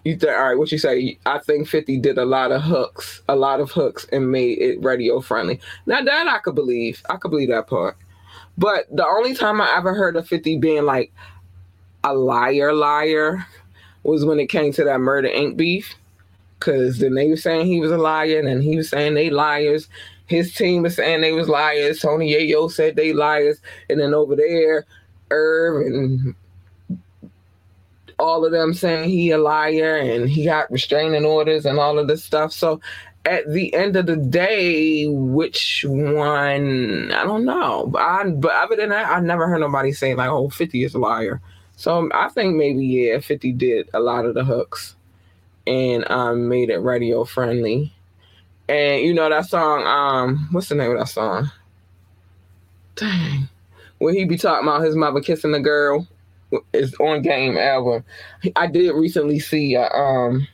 A: you think, all right, what you say? I think 50 did a lot of hooks, a lot of hooks and made it radio friendly. Now that I could believe, I could believe that part. But the only time I ever heard of 50 being like a liar, liar was when it came to that Murder Inc. beef. Cause then they were saying he was a liar, and he was saying they liars. His team was saying they was liars. Tony Yayo said they liars, and then over there, Irv and all of them saying he a liar and he got restraining orders and all of this stuff. So at the end of the day, which one? I don't know. But, I, but other than that, I never heard nobody say like, "Oh, 50 is a liar." So I think maybe yeah, 50 did a lot of the hooks and um, made it radio friendly. And you know that song, um, what's the name of that song? Dang. Where he be talking about his mother kissing the girl is on Game album. I did recently see a, um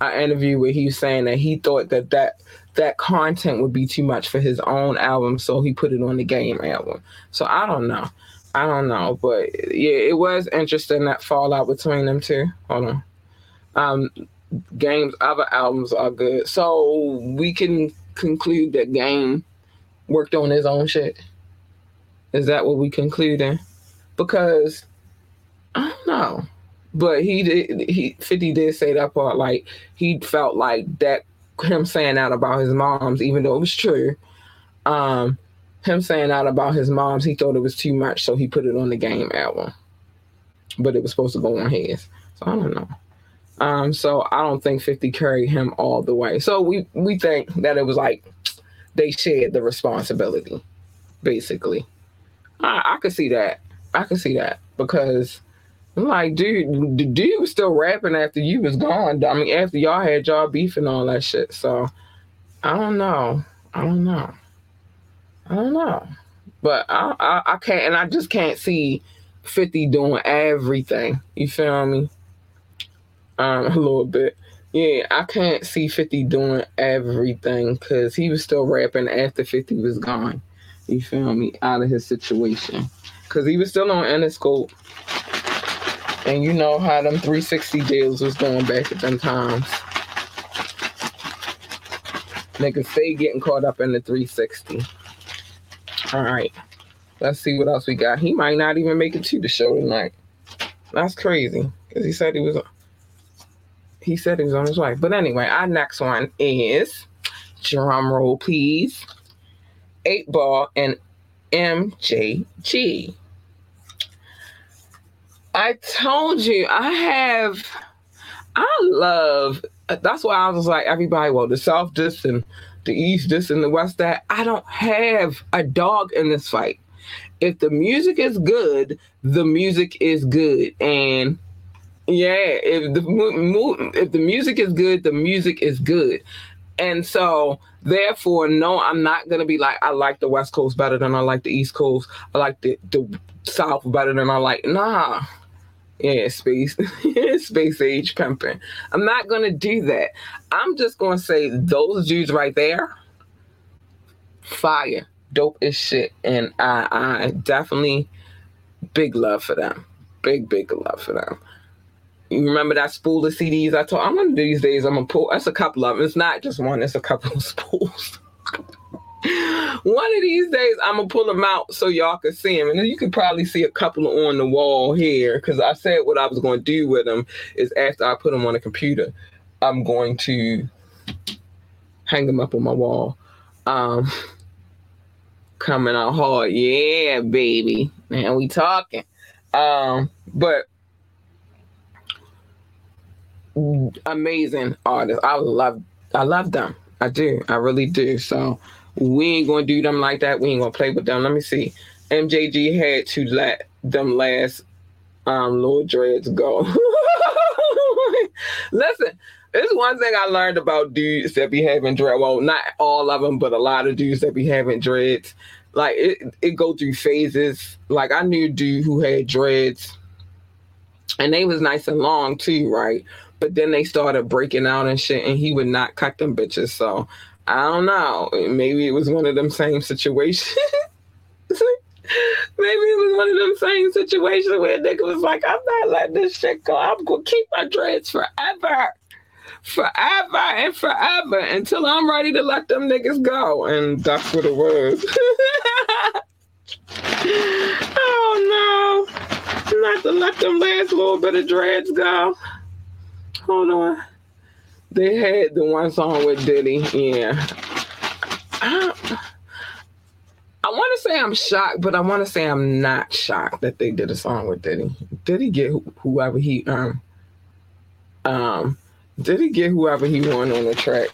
A: an interview where he was saying that he thought that that that content would be too much for his own album, so he put it on the Game album. So I don't know. I don't know, but yeah, it was interesting that fallout between them two. Hold on. Um, Game's other albums are good, so we can conclude that Game worked on his own shit. Is that what we concluding? Because I don't know, but he did. He Fifty did say that part. Like he felt like that him saying that about his moms, even though it was true. Um, him saying that about his moms, he thought it was too much, so he put it on the game album. But it was supposed to go on his. So I don't know. Um, so I don't think 50 carried him all the way. So we we think that it was like they shared the responsibility, basically. I, I could see that. I could see that because I'm like, dude, the dude was still rapping after you was gone. I mean, after y'all had y'all beef and all that shit. So I don't know. I don't know. I don't know. But I, I, I can't, and I just can't see 50 doing everything. You feel me? Um, a little bit. Yeah, I can't see 50 doing everything because he was still rapping after 50 was gone. You feel me? Out of his situation. Because he was still on Interscope. And you know how them 360 deals was going back at them times. Niggas stay getting caught up in the 360. All right. Let's see what else we got. He might not even make it to the show tonight. That's crazy. Because he said he was he said he was on his way. But anyway, our next one is drum roll, please. Eight ball and MJG. I told you I have I love that's why I was like everybody, well, the South this and the East this and the West that. I don't have a dog in this fight. If the music is good, the music is good. And yeah, if the if the music is good, the music is good. And so therefore, no, I'm not gonna be like I like the West Coast better than I like the East Coast. I like the, the South better than I like. Nah, yeah, space, space age pimping. I'm not gonna do that. I'm just gonna say those dudes right there, fire, dope as shit, and I, I definitely big love for them. Big, big love for them. You remember that spool of CDs I told? I'm gonna do these days. I'm gonna pull. That's a couple of them. It's not just one. It's a couple of spools. One of these days, I'm gonna pull them out so y'all can see them, and you can probably see a couple on the wall here. Because I said what I was to do with them is after I put them on the computer, I'm going to hang them up on my wall. Um, coming out hard, yeah, baby. Man, we talking. Um, but amazing artists. I love, I love them. I do. I really do. So we ain't gonna do them like that. We ain't gonna play with them. Let me see. MJG had to let them last um Lord Dreads go. Listen, there's one thing I learned about dudes that be having dread. Well, not all of them, but a lot of dudes that be having dreads. Like it, it go through phases. Like I knew a dude who had dreads, and they was nice and long too, right? But then they started breaking out and shit, and he would not cut them bitches. So I don't know. Maybe it was one of them same situations. Maybe it was one of them same situations where a nigga was like, I'm not letting this shit go. I'm gonna keep my dreads forever. Forever and forever until I'm ready to let them niggas go. And that's what it was. oh no. Not to let them last little bit of dreads go. Hold on. They had the one song with Diddy. Yeah. I, I want to say I'm shocked, but I want to say I'm not shocked that they did a song with Diddy. Did he get whoever he um um did he get whoever he want on the track?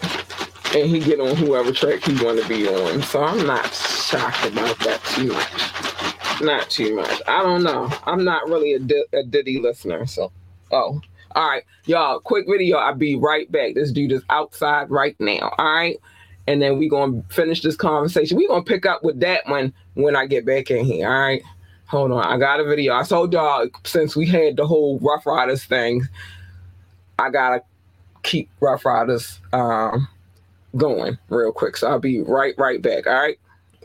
A: And he get on whoever track he want to be on. So I'm not shocked about that too much. Not too much. I don't know. I'm not really a, D- a Diddy listener. So, oh, all right, y'all. Quick video. I'll be right back. This dude is outside right now. All right, and then we're gonna finish this conversation. We're gonna pick up with that one when I get back in here. All right. Hold on. I got a video. I told y'all since we had the whole Ruff Ryders thing, I gotta keep Ruff Ryders um, going real quick. So I'll be right right back. All right.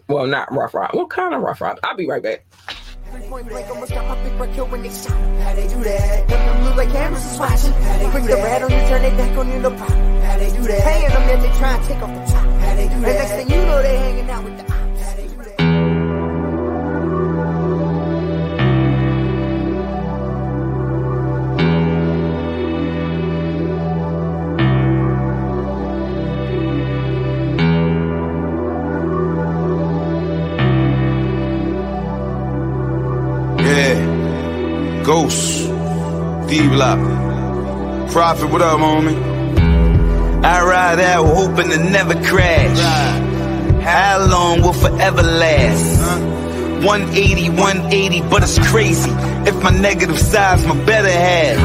A: Well, not Ruff Ryder. What kind of Ruff Ryder? I'll be right back. Point blank, almost got my big kill when they shot. How they do that? Them blue like cameras is watching. How they Quick the red on you, turn it back on you, no problem. How they do that? Paying them that they try and take off the top. How they do that? And next thing you know, they hanging out with the
B: Ghost, D-Block, Prophet, what up, homie? I ride out hoping to never crash. How long will forever last? 180, 180, but it's crazy. If my negative side's my better half.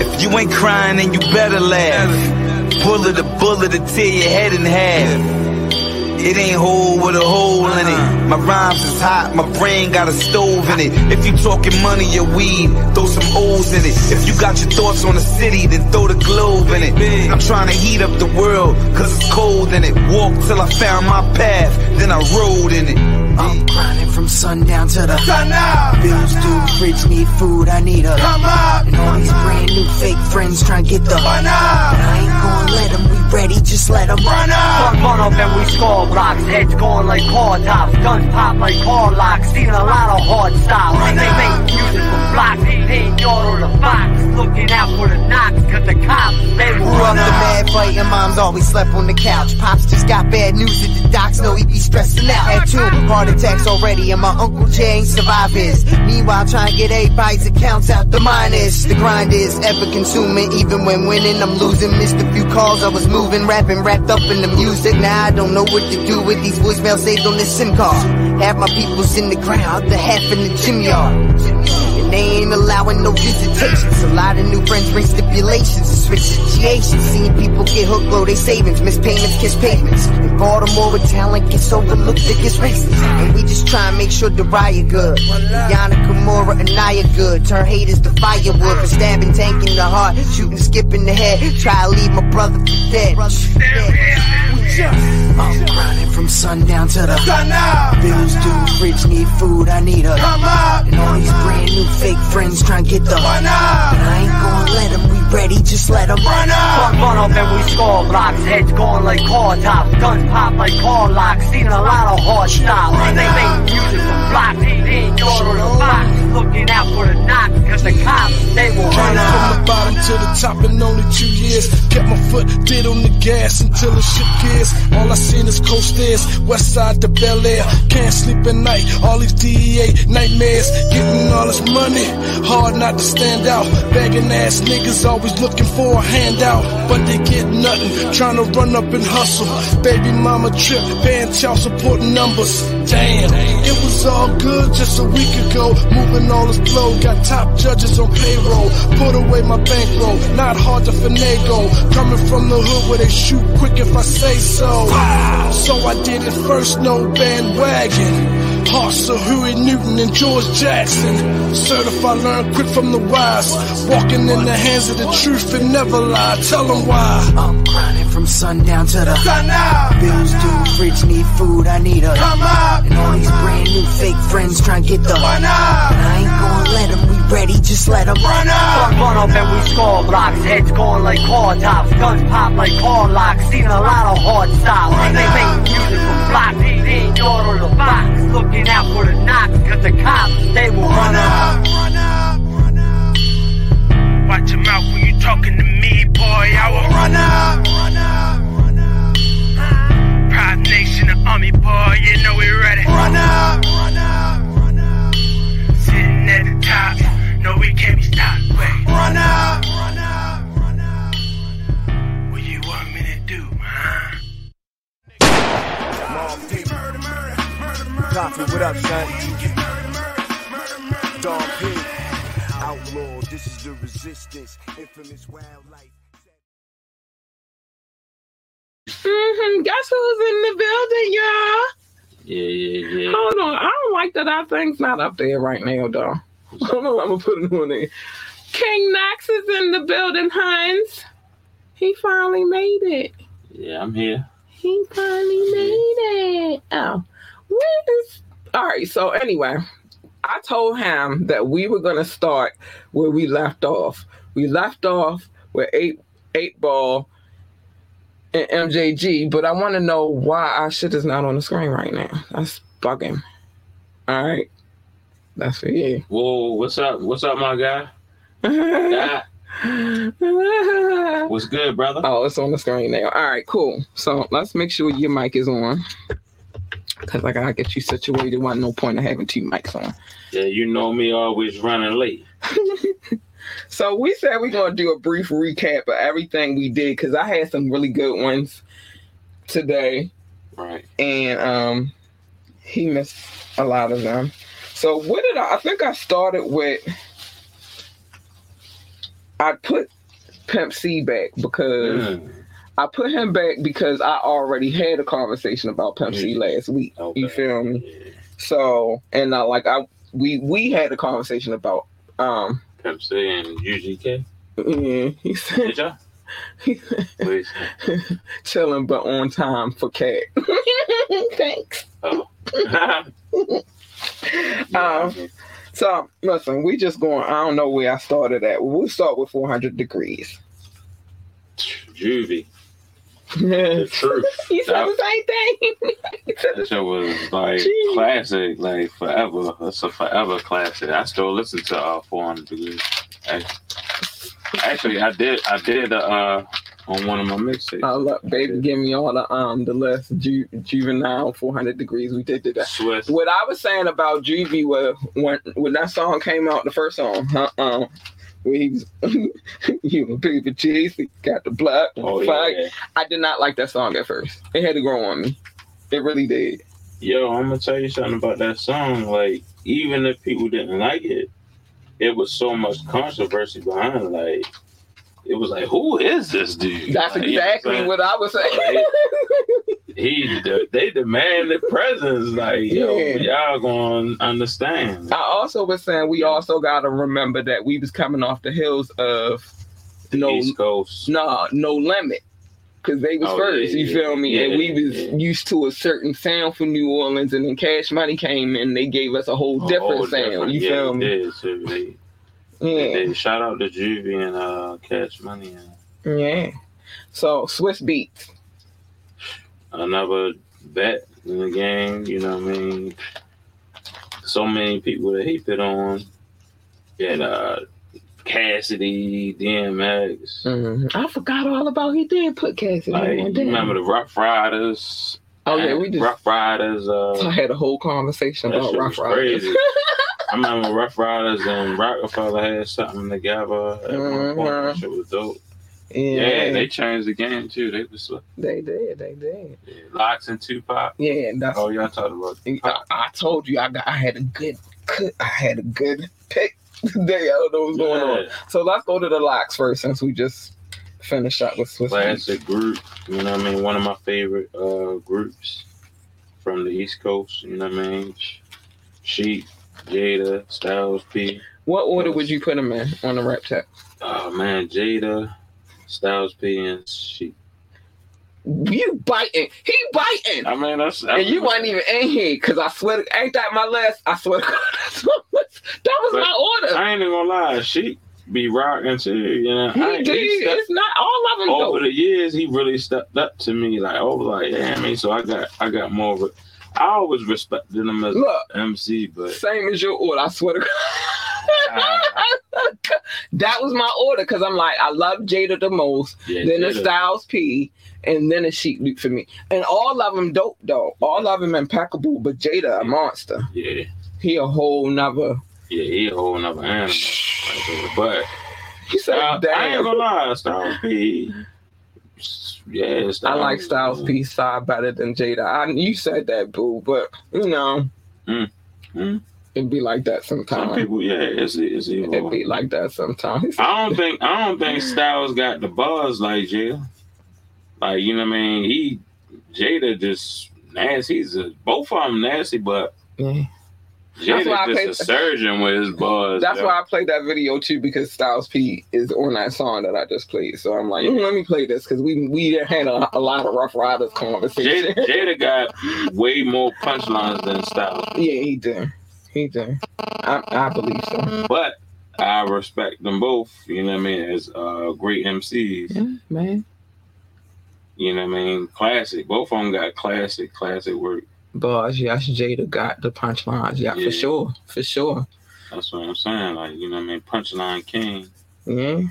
B: If you ain't crying, then you better laugh. Bullet a bullet to tear your head in half. It ain't whole with a hole in it. My rhymes is hot, my brain got a stove in it. If you talking money or weed, throw some O's in it. If you got your thoughts on the city, then throw the globe in it. I'm trying to heat up the world, cause it's cold in it. Walk till I found my path, then I rode in it.
C: I'm grinding from sundown to the sun up. Bills due, fridge need food, I need a come up. And all these brand new fake friends trying to get the up. But I ain't gonna let them, we ready, just let them run up.
D: Run up and we score blocks, heads going like car tops, guns pop like car locks, seen a lot of hard stops. Run they make music for blocks, paying yard or the fox, looking out for the knocks, cause the cops, they will
C: Grew
D: run
C: up the
D: up.
C: mad fight and moms always slept on the couch. Pops just got bad news at the docs, know he be stressing out. Had two heart attacks already and my Uncle Jay ain't survive his. Meanwhile, trying to get eight everybody's accounts out the minus. The grind is ever consuming, even when winning, I'm losing. Missed a few calls, I was moving, rapping, wrapped up in the music. Now I don't know what to do with these voicemails saved on this SIM card. Half my people's in the crowd, the half in the gym yard. They ain't allowing no visitations. A lot of new friends bring stipulations and switch situations. Seeing people get hooked, blow their savings, miss payments, kiss payments. In Baltimore, where talent gets overlooked, it gets racist. And we just try and make sure the riot good. Yana Kimura and Naya good. Turn haters to firewood for stabbing, tank in the heart, shooting, skipping the head. Try to leave my brother for dead. I'm grinding from sundown to the. Bills due, fridge need food, I need a come up. And all these brand new fake friends trying to get the run up. But I ain't gonna let them, we ready, just let them run up.
D: Run, run up and we score blocks, heads going like car tops, guns pop like car locks, seen a lot of hard stops. They make music for blocks, paying yard or the fox, looking out for the knocks, cause the cops, they will run
E: Climbed
D: up.
E: from the bottom to the top and only two years. Kept my foot dead on the gas until it shit gears. All I seen is coast stairs, west side to Bel Air. Can't sleep at night, all these DEA nightmares. Getting all this money, hard not to stand out. Begging ass niggas always looking for a handout. But they get nothing, trying to run up and hustle. Baby mama trip, paying child support numbers. Damn, it was all good just a week ago. Moving all this flow, got top judges on payroll. Put away my bankroll, not hard to Coming from the hood where they shoot quick if I say so. So I did it first, no bandwagon. Hearts of Huey Newton and George Jackson. Certified, learn quick from the wise. Walking in the hands of the truth and never lie. Tell them why.
C: I'm grinding from sundown to the
E: Sun
C: bills due, fridge need food, I need a
E: come up,
C: And all these brand new fake friends trying to get the But
E: up,
C: I ain't gonna let them, ready, just let them
E: run up.
D: Run up and we score blocks, heads going like car tops, guns pop like car locks, seen a lot of hard stops. They make music from blocks, they ain't on the box, looking out for the knock cause the cops, they will run, run up. Up.
F: Watch your mouth when you talking to me, boy, I will
E: run up. Run up. Run up.
G: Pride Nation, the army boy, you know we
F: ready. Run up, run up, run up. Sitting at the top. No, it can't be stopped. Wait. Run up! Run up! Run up! What you want
G: me
F: to do, huh?
G: Murder, murder, murder, murder, Coffee, what up, son? Dog P. Outlaw, this is the resistance. Infamous wildlife.
A: Mm-hmm. Guess who's in the building, y'all?
H: Yeah, yeah, yeah.
A: Hold on. I don't like that our thing's not up there right now, though. Hold on, I'm gonna put it on there. King Knoxx is in the building, Hines. He finally made it.
H: Yeah, I'm here.
A: He finally made it. Oh, where is? All right. So anyway, I told him that we were gonna start where we left off. We left off with eight eight ball and MJG, but I want to know why our shit is not on the screen right now. That's bugging. All right. That's for you.
H: Whoa, what's up? What's up, my guy? What's good, brother?
A: Oh, it's on the screen now. All right, cool. So let's make sure your mic is on. Cause I gotta get you situated. Wasn't no point of having two mics on.
H: Yeah, you know me always running late.
A: So we said we're gonna do a brief recap of everything we did because I had some really good ones today,
H: Right.
A: and um, he missed a lot of them. So what did I? I think I started with. I put Pimp C back because
H: Mm,
A: I put him back because I already had a conversation about Pimp C last week.
H: okay.
A: You feel me? So and uh, like I we we had a conversation about um
H: Pimp C and UGK.
A: yeah, he said
H: Did y'all? Please.
A: chilling but on time for cat. Thanks.
H: Oh.
A: Um, so listen, we just going. I don't know where I started at. We'll start with 400 Degreez.
H: Juvie.
A: he
H: The truth.
A: said the same thing. he
H: That show was like
A: Jeez.
H: classic, like forever. It's a forever classic. I still listen to uh, 400 Degreez. Actually, actually, I did. I did uh, on one of my mixtapes.
A: Oh look, baby, give me all the um the list. Ju- juvenile, 400 Degreez. We did that.
H: Swizz.
A: What I was saying about Juvie was when when that song came out, the first song, uh, uh where he was, you know, baby cheese, he got the black,
H: Oh
A: flag.
H: yeah.
A: I did not like that song at first. It had to grow on me. It really did.
H: Yo, I'm gonna tell you something about that song. Like, even if people didn't like it, it was so much controversy behind. Like, it was like, who is this dude?
A: That's
H: Like, you know
A: exactly what I was saying.
H: saying? he. They demanded presence. Like, yo,
A: Yeah.
H: y'all gonna understand.
A: I also was saying we also got to remember that we was coming off the hills of no,
H: East Coast.
A: no, no limit. Cause they was
H: Oh,
A: first,
H: yeah,
A: you
H: yeah,
A: feel me? and we was
H: yeah.
A: used to a certain sound from New Orleans, and then Cash Money came and they gave us a whole
H: A
A: different
H: whole
A: sound.
H: different-
A: You
H: yeah,
A: feel me?
H: did. They- they
A: Yeah.
H: Shout out to Juvie and uh, Cash Money. And
A: yeah. So Swizz Beatz.
H: another bet in the game. You know what I mean? So many people that he put on. Had uh, Cassidy, DMX.
A: Mhm. I forgot all about he did put Cassidy
H: Like,
A: on.
H: remember the Ruff Ryders?
A: Oh yeah, we just
H: Ruff Ryders.
A: I
H: Uh,
A: had a whole conversation about
H: Ruff
A: Ryders.
H: crazy. I remember Ruff Ryders and Rockefeller had something together. At one point, that
A: Mhm.
H: shit was dope.
A: yeah,
H: Yeah, they changed the game too. They was
A: they did, they did.
H: yeah, LOX and Tupac.
A: Yeah, that's
H: Oh, y'all talked about
A: I, I told you I got I had a good good I had a good pick today. I don't know what's going on. So let's go to the LOX first since we just finished up with Swizz.
H: Classic group. You know what I mean? One of my favorite uh, groups from the East Coast. You know what I mean? Sheek, Jada, Styles P.
A: What order would you put them in on the rap check?
H: Oh man, Jada, Styles P, and Sheek.
A: You biting. He biting.
H: I mean, that's,
A: And you weren't even in here because I swear, to, ain't that my last? I swear to God, what was, that was my order.
H: I ain't even gonna lie, She be rocking too. You know,
A: He did.
H: stepped-
A: It's not all of them
H: over
A: though.
H: the years, he really stepped up to me. Like, oh, like, yeah, I mean, so I got, I got more of it. I always respected him as
A: Look,
H: MC, but
A: same as your order. I swear to God. that was my order because I'm like, I love Jada the most.
H: yeah,
A: then
H: Jada-
A: Styles P, and then it's Sheek Louch for me. And all of them dope though. All of them impeccable, but Jada a monster.
H: yeah,
A: He a whole nother.
H: yeah, he a whole nother animal. But
A: He said,
H: uh, I ain't gonna lie, Styles P. Yeah,
A: I like Styles P side better than Jada. I, you said that, boo, but you know,
H: Mm.
A: It'd be like that
H: Some
A: sometimes.
H: people, yeah, it's it's
A: It'd be like that sometimes.
H: I don't think I don't think Styles got the buzz like Jada. Like you know what I mean? He Jada just nasty. He's a, both of them nasty, but
A: Yeah.
H: Jada
A: why I played-
H: a surgeon with his buzz.
A: That's
H: yo.
A: why I played that video too because Styles P is on that song that I just played. So I'm like, mm, let me play this because we we had a, a lot of Ruff Ryders conversation.
H: Jada, Jada got way more punchlines than Styles,
A: yeah, he did. He did. I, I believe so.
H: but I respect them both. You know what I mean? As uh, great MCs.
A: Yeah, man.
H: You know what I mean? Classic. Both of them got classic, classic work.
A: Bars, yes, Jada got the punchlines. Yeah,
H: Yeah.
A: for sure. For sure.
H: That's what I'm saying. Like you know what I mean? Punchline king.
A: Yeah.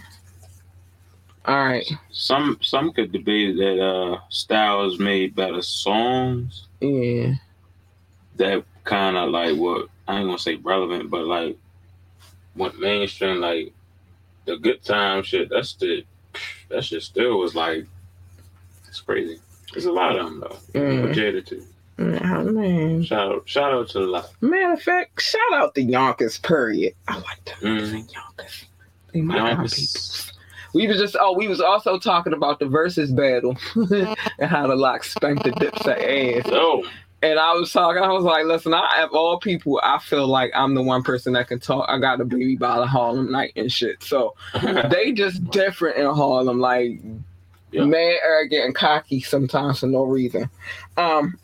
A: All right.
H: Some some could debate that uh Styles made better songs
A: Yeah.
H: that kind of like what I ain't gonna say relevant, but like what mainstream. Like the good time shit. That's the that shit still was like it's crazy. There's a lot of them though.
A: Mm.
H: Jada too.
A: Yeah, man.
H: Shout out, shout out to the lot.
A: Matter of fact, shout out the Yonkers, period. I like them mm. Yonkers. They my kind people.
H: Yonkers.
A: We was just oh, we was also talking about the Verzuz battle and how the LOX spanked the Dipset ass.
H: So
A: And I was talking, I was like, listen, I of all people, I feel like I'm the one person that can talk. I got a baby by the Harlem night and shit. So they just different in Harlem, like Mad, arrogant, and cocky sometimes for no reason. Um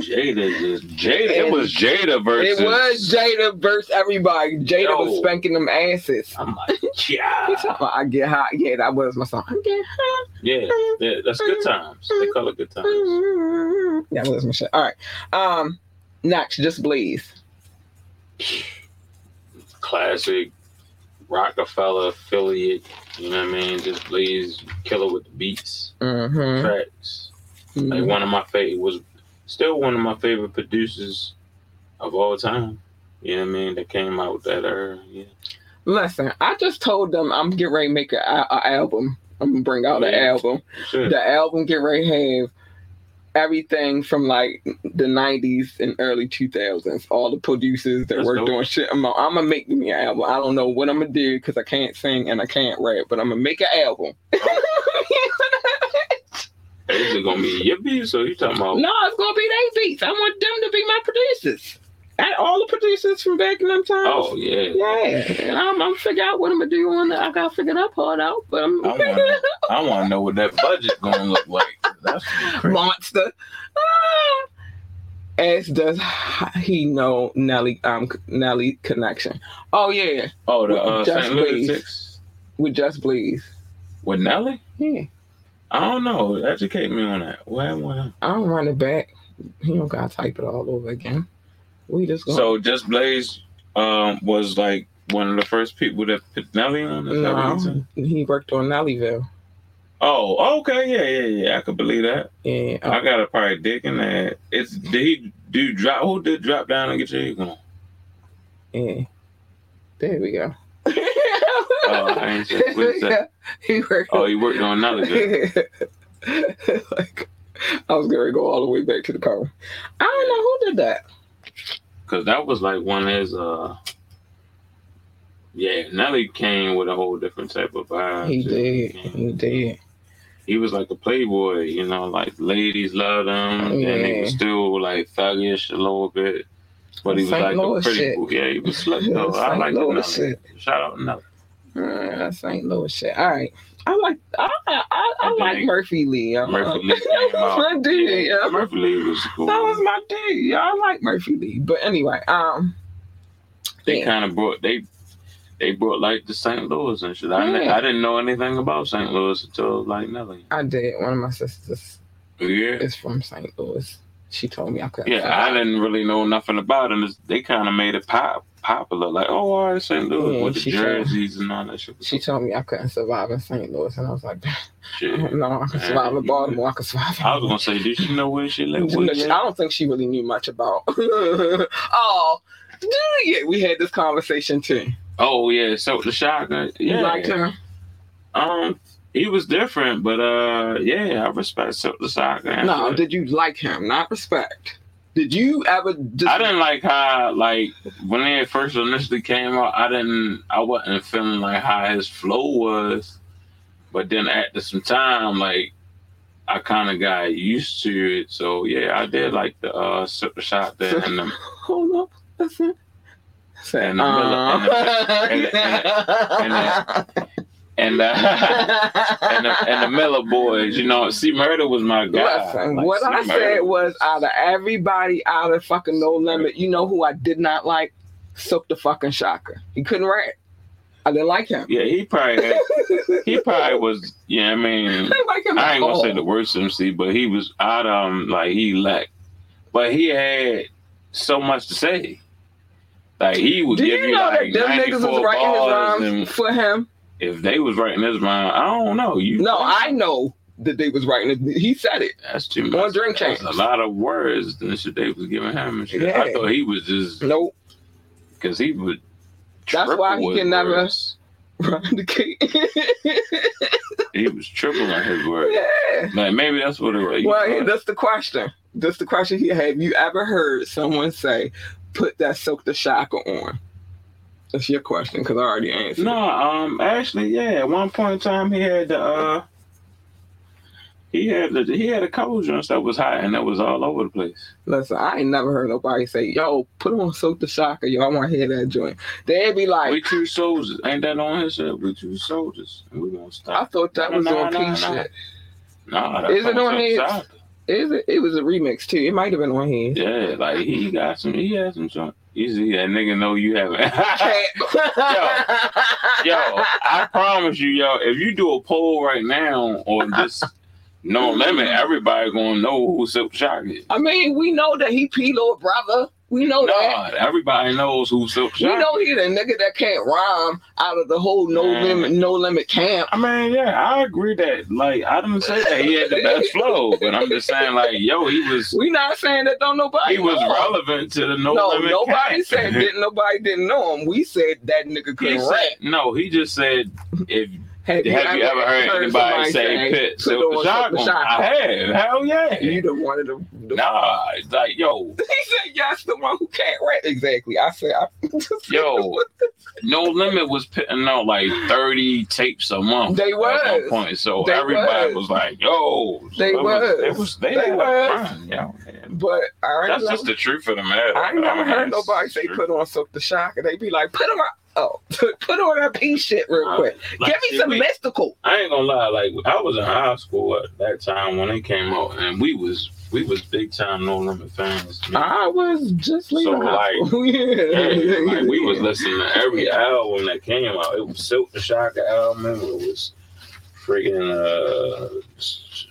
H: Jada just Jada. It was Jada versus.
A: it was Jada versus everybody. Jada
H: Yo.
A: was spanking them asses.
H: I'm like, yeah,
A: I get high. Yeah, that was my song. I get high.
H: yeah, yeah. That's good times. They call it good times.
A: That was my shit. All right. Um, next, just Blaze.
H: Classic Rockefeller affiliate. You know what I mean? Just Blaze killer with the beats,
A: Mm-hmm.
H: tracks. Like one of my favorite was still one of my favorite producers of all time. You know what I mean? That came out that era. Yeah.
A: Listen, I just told them I'm getting ready to make an album. I'm gonna bring out an
H: Yeah.
A: album.
H: Sure.
A: The album get ready to have everything from like the 90s and early 2000s. All the producers that
H: That's
A: were
H: dope.
A: doing shit. I'm, gonna- I'm gonna make me an album. I don't know what I'm gonna do because I can't sing and I can't rap, but I'm gonna make an album.
H: Is it gonna be your beats or you talking about?
A: No, it's gonna be they beats. I want them to be my producers. And all the producers from back in them times.
H: Oh yeah.
A: Yeah, and I'm, I'm figure out what I'm gonna do on that. I gotta figure that part out. But I'm
H: I want. I want to know what that budget gonna look like. That's
A: monster. Ah. As does he know Nelly um Nelly connection. Oh yeah,
H: Oh, the uh,
A: Just Blaze. With Just Blaze.
H: with Nelly.
A: Yeah,
H: I don't know. Educate me on that. What happened?
A: I don't run it back. He don't gotta type it all over again. We just going
H: So Just Blaze um, was like one of the first people that put Nelly on. Is that what you said?
A: no, he worked on Nellyville.
H: Oh, okay, yeah, yeah, yeah. I could believe that.
A: Yeah,
H: I got a probably dig in that. It's did he do drop? Who did drop down and get your on?
A: yeah. There we go.
H: Oh, I ain't sure. What is that?
A: He worked.
H: Oh, he worked on Nelly.
A: like, I was gonna go all the way back to the car. I don't know who did that.
H: Cause that was like one of his. uh Yeah, Nelly came with a whole different type of vibe.
A: He did.
H: Yeah.
A: He did.
H: He was like a playboy, you know, like ladies loved him, and he was still like thuggish a little bit. But he was
A: St.
H: like
A: Louis
H: a pretty
A: shit.
H: cool. Yeah, he was slick though. I
A: St.
H: like
A: Louis shit.
H: Shout out to Nelly.
A: Uh, that's St. Louis shit. All right. I like I I, I, I like Murphy Lee. I'm,
H: Murphy Lee out.
A: my dude.
H: Yeah,
A: Yeah.
H: Murphy Lee was cool.
A: That was my dude. Yeah, I like Murphy Lee. But anyway, um,
H: they
A: yeah.
H: kind of brought they they brought like the St. Louis and shit. I, didn't-
A: Yeah.
H: I didn't know anything about St. Louis until like Nelly.
A: I did. One of my sisters
H: Yeah.
A: is from St. Louis. She told me I couldn't.
H: Yeah, I didn't really know nothing about them. it's- They kind of made it pop popular, like, oh, all right, St. Louis
A: Yeah,
H: with the jerseys and all that shit.
A: She told me I couldn't survive in St. Louis, and I was like,
H: Shit.
A: no, I can survive in Baltimore. I can survive.
H: I was gonna say, did she know where she lived?
A: I don't think she really knew much about. oh, yeah, we had this conversation too.
H: Oh yeah, so the shotgun.
A: You
H: Yeah,
A: liked her?
H: um, he was different, but uh, yeah, I respect Silk the Shocker.
A: No, did you like him? Not respect. Did you ever just
H: I didn't like how like when they first initially came out. I didn't. I wasn't feeling like how his flow was, but then after some time, like I kind of got used to it. So yeah, I did like the uh super shot there and the
A: hold up? Listen. Say,
H: And the Miller- and
A: uh,
H: and the and the, and the Miller boys. You know, see, murder was my guy.
A: Listen,
H: Like,
A: what I
H: Murder
A: said was out of everybody out of fucking No Limit, you know who I did not like? Silk the fucking shocker. He couldn't rap. I didn't like him.
H: Yeah, he probably had, he probably was. Yeah, I mean,
A: like
H: I ain't gonna
A: all.
H: say the worst MC, but he was out um like he lacked, but he had so much to say. Like he would
A: Do
H: give
A: you know
H: like
A: that them niggas was writing his rhymes
H: and
A: for him?
H: if they was writing his rhyme, I don't know. You
A: No, I know that they was writing it. He said it.
H: that's too
A: on
H: much.
A: Drink
H: That's
A: Champs.
H: a lot of words and shit they was giving him and shit.
A: Yeah.
H: I thought he was just
A: Nope.
H: because he would.
A: That's why he can never-. Rhyme the cake.
H: He was tripling his words.
A: yeah.
H: Like maybe that's what it was.
A: Well, here, that's the question. That's the question he had. Have you ever heard someone say, "Put that silk the shocker on"? That's your question because I already answered.
H: No, um, actually, yeah. At one point in time, he had the uh, he had the he had a couple joints that was hot and that was all over the place.
A: Listen, I ain't never heard nobody say, "Yo, put on silk the shocker." Yo, I want to hear that joint. They'd be like,
H: we two soldiers, ain't that on his shit? We two soldiers, and we gonna stop.
A: "I thought that was
H: Nah,
A: on
H: nah,
A: P
H: nah.
A: shit."
H: Nah, that's
A: Is it on his? Is it? It was a remix too. It might have been on his.
H: Yeah, like he got some. He had some joint. You see that nigga know you haven't. yo, yo, I promise you, yo, if you do a poll right now on this no limit, everybody gonna know who Silk Shock is.
A: I mean, we know that he P little brother. We know that.
H: Everybody knows who Silk
A: We
H: Shock.
A: know he the nigga that can't rhyme out of the whole no
H: Man.
A: limit, no limit camp.
H: I mean, yeah, I agree that. Like, I didn't say that he had the best flow, but I'm just saying, like, yo, he was
A: We not saying that don't nobody.
H: he was
A: know him.
H: relevant to the no,
A: No,
H: limit.
A: nobody
H: cat.
A: said didn't nobody didn't know him. We said that nigga couldn't rap.
H: no, he just said if
A: Have,
H: have you ever heard anybody
A: somebody
H: say Pit
A: put
H: Silk
A: on
H: Shock?
A: The
H: I
A: Shocker?
H: have. Hell yeah.
A: You the one of the, the
H: Nah, it's like yo,
A: He said yes, the one who can't rap. Exactly. I said I,
H: Yo. No Limit was putting out like 30 tapes a month.
A: They
H: At one
A: was.
H: point. So
A: They
H: everybody
A: was.
H: was. like, yo.
A: They
H: it
A: was.
H: It was they,
A: They
H: had
A: was.
H: fun, yo.
A: but I
H: That's
A: never,
H: just the truth of the matter.
A: I ain't never
H: mean,
A: heard nobody say
H: true.
A: put on Silk the Shock, and they be like, put them on oh, put on that P shit real quick.
H: Like,
A: Give me some
H: we-
A: Mystikal.
H: I ain't gonna lie, like I was in high school at that time when they came out, and we was we was big time No Limit fans. man.
A: I was just leaving
H: So, like.
A: Yeah,
H: like, we was listening to every album that came out. It was Silk the Shocker album. It was freaking uh,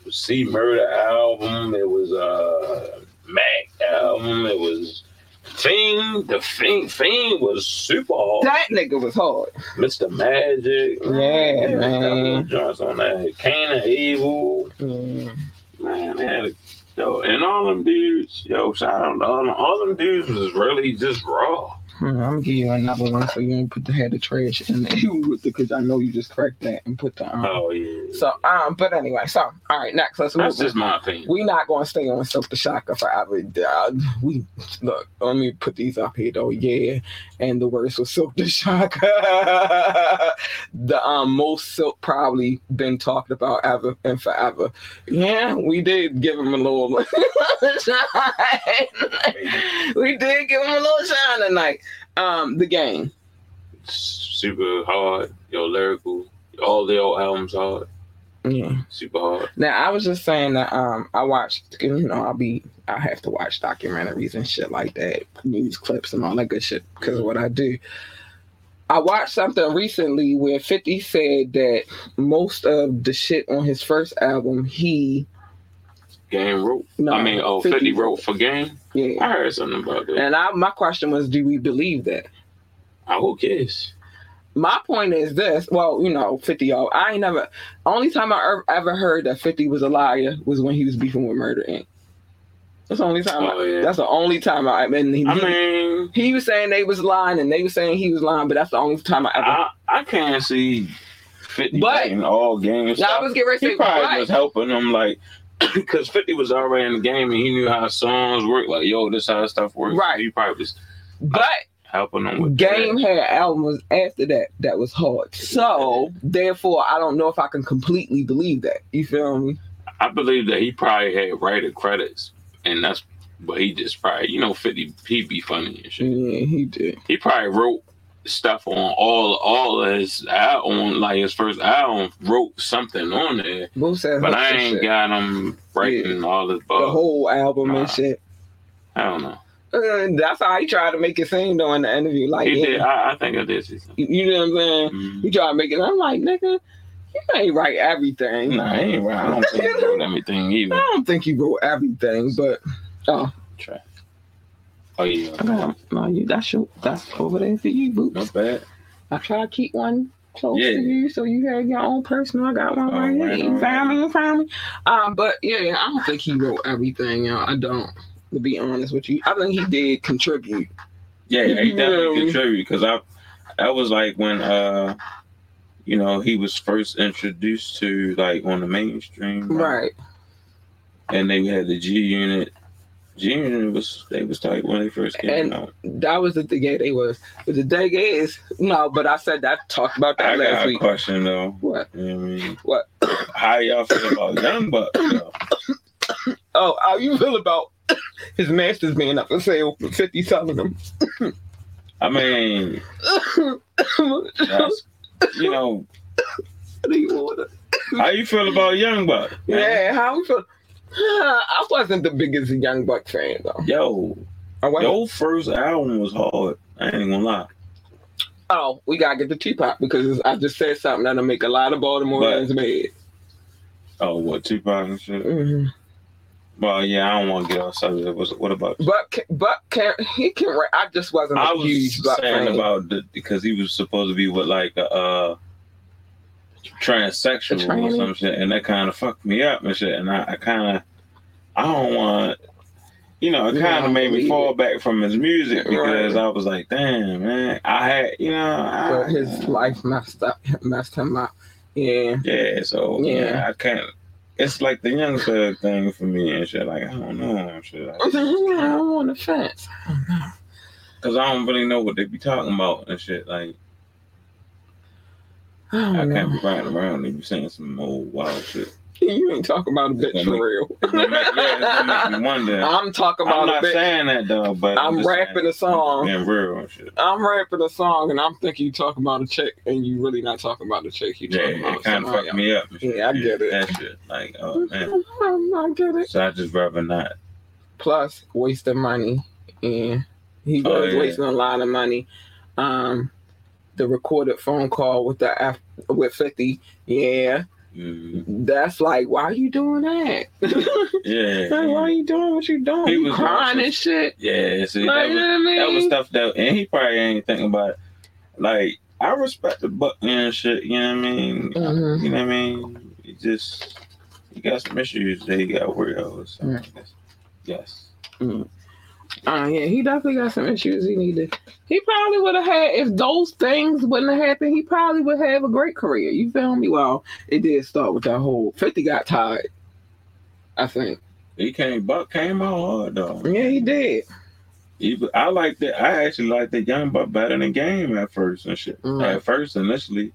H: C Murder album. It was uh, Mac album. It was Fiend. The Fiend. Fiend was super hard.
A: That nigga was hard.
H: Mr. Magic.
A: Yeah, man.
H: of Joints on that. Kane and Abel.
A: Mm.
H: Man, they had a, yo, and all them dudes, yo, shout out to all them, all them dudes was really just raw.
A: I'm gonna give you another one so you don't put the head of trash in there because I know you just cracked that and put the um.
H: Oh yeah.
A: So um, but anyway, so all right, next let's
H: That's just my opinion.
A: we not gonna stay on Silk the Shocker forever. Uh, we look. Let me put these up here though. Yeah, and the worst was Silk the Shocker. the um most Silk probably been talked about ever and forever. Yeah, we did give him a little shine. we did give him a little shine tonight. Um, the game.
H: super hard, yo, lyrical. All the old albums hard,
A: Yeah.
H: super hard.
A: Now I was just saying that um I watched you know I'll be I have to watch documentaries and shit like that, news clips and all that good shit because of what I do. I watched something recently where 50 said that most of the shit on his first album he
H: Game wrote.
A: no
H: I mean, oh, 50 wrote for Game.
A: yeah.
H: I heard something about that.
A: And I my question was do we believe that?
H: I who cares?
A: My point is this. Well, you know, 50 y'all. I ain't never. Only time I ever, ever heard that 50 was a liar was when he was beefing with Murder Inc. That's the only time.
H: Oh,
A: I,
H: yeah.
A: That's the only time I. And he,
H: I mean,
A: he was saying they was lying and they was saying he was lying, but that's the only time I ever.
H: I, I can't see 50
A: But-
H: in all games.
A: now I was getting ready to
H: he probably
A: but,
H: was helping them, like, because 50 was already in the game and he knew how songs work. Like, yo, this how stuff works.
A: Right.
H: He probably was
A: But
H: helping them with
A: Game
H: that.
A: had albums after that that was hard. So therefore, I don't know if I can completely believe that. You feel me?
H: I believe that he probably had writer credits, and that's but he just probably you know 50 He'd be funny and shit.
A: Yeah, he did.
H: He probably wrote stuff on all all his al- on like his first album wrote something on there, but I ain't got him writing all his
A: the whole album
H: Nah.
A: and shit.
H: I don't know.
A: Uh, that's how he tried to make it seem though in the interview. Like,
H: He
A: yeah,
H: did. I, I think I did
A: you you know what I'm saying?
H: Mhm.
A: He tried to make it. I'm like, nigga, you ain't write everything.
H: Nah, he ain't right. I don't think he wrote everything
A: I don't think he wrote everything, but oh,
H: Try. Oh yeah,
A: I got no, you that's your that's over there for you, boots.
H: not bad.
A: I try to keep one close
H: Yeah.
A: to you so you have your own personal. I got one
H: Oh,
A: right here. You found me, you found me. Um, but yeah, I don't think he wrote everything, y'all. I don't. To be honest with you, I think he did contribute.
H: Yeah, yeah, he definitely contributed because I that was like when uh you know he was first introduced to like on the mainstream
A: Right.
H: and they had the G Unit. G Unit was they was tight when they first came
A: And-
H: out.
A: That was the thing. Yeah, they was. But the thing is, no. But I said that. Talked about
H: I
A: that last
H: got a
A: week.
H: question though.
A: What?
H: You know what I mean?
A: What?
H: How y'all feel about Young Buck? though?
A: Oh, how you feel about his masters being up for sale for fifty selling them?
H: I mean, you know
A: What do you want?
H: how you feel about Young Buck? man?
A: Yeah, how you feel? I wasn't the biggest Young Buck fan though.
H: Yo,
A: I wasn't.
H: your first album was hard. I ain't gonna lie.
A: Oh, we gotta get the Tupac because I just said something that'll make a lot of Baltimoreans mad.
H: Oh, what Tupac and shit?
A: hmm
H: Well, yeah, I don't want to get off subject. What, what about?
A: But Buck, but can he can? ra- I just wasn't a
H: I was
A: huge Buck
H: saying
A: fan.
H: about the, because he was supposed to be with like a uh, transsexual or some shit, and that kind of fucked me up and shit. And I, I kind of, I don't want, you know, it kind of made me fall
A: it.
H: back from his music because
A: Right.
H: I was like, damn, man, I had, you know, I,
A: but his life messed up, messed him up. Yeah.
H: yeah. So yeah,
A: Yeah.
H: I can't. It's like the young thug thing for me and shit. Like I don't know and shit.
A: I'm on the fence.
H: Because I don't really know what they be talking about and shit. Like
A: I
H: I can't be riding around and be saying some old wild shit.
A: You ain't talking about a bitch for
H: make-
A: real.
H: Make, yeah, make me wonder.
A: I'm talking about
H: I'm
A: a
H: not
A: bitch.
H: saying that though, but
A: I'm
H: just
A: rapping
H: saying,
A: a song.
H: Being real and shit.
A: I'm rapping a song and I'm thinking you talking about a chick and you really not talking about a chick. You
H: Yeah,
A: talking
H: it
A: about
H: kind of fucked me up.
A: Yeah, I get it.
H: That shit, like, oh man.
A: I get it.
H: So I just rather not.
A: Plus, wasting money, and he
H: Oh,
A: was
H: yeah.
A: wasting a lot of money. Um, the recorded phone call with the F- with Fifty, yeah,
H: Mm,
A: that's like, why are you doing that?
H: yeah,
A: Like, why are you doing what you doing?
H: He was
A: crying and shit.
H: yeah. See,
A: Like,
H: that
A: you know what I mean?
H: that was stuff that, and he probably ain't thinking about. It. Like I respect the buck and shit. You know what I mean?
A: Mhm.
H: You know what I mean? He just he got some issues that he got to worry over. So
A: Right.
H: yes.
A: Uh, yeah, he definitely got some issues he needed. He probably would have had if those things wouldn't have happened. He probably would have a great career. You feel me? Well, it did start with that whole Fifty got tired. I think.
H: He came, Buck came out hard though.
A: Yeah, he did.
H: He, I like that. I actually liked the young Buck better than game at first and shit.
A: Mm.
H: At first, initially,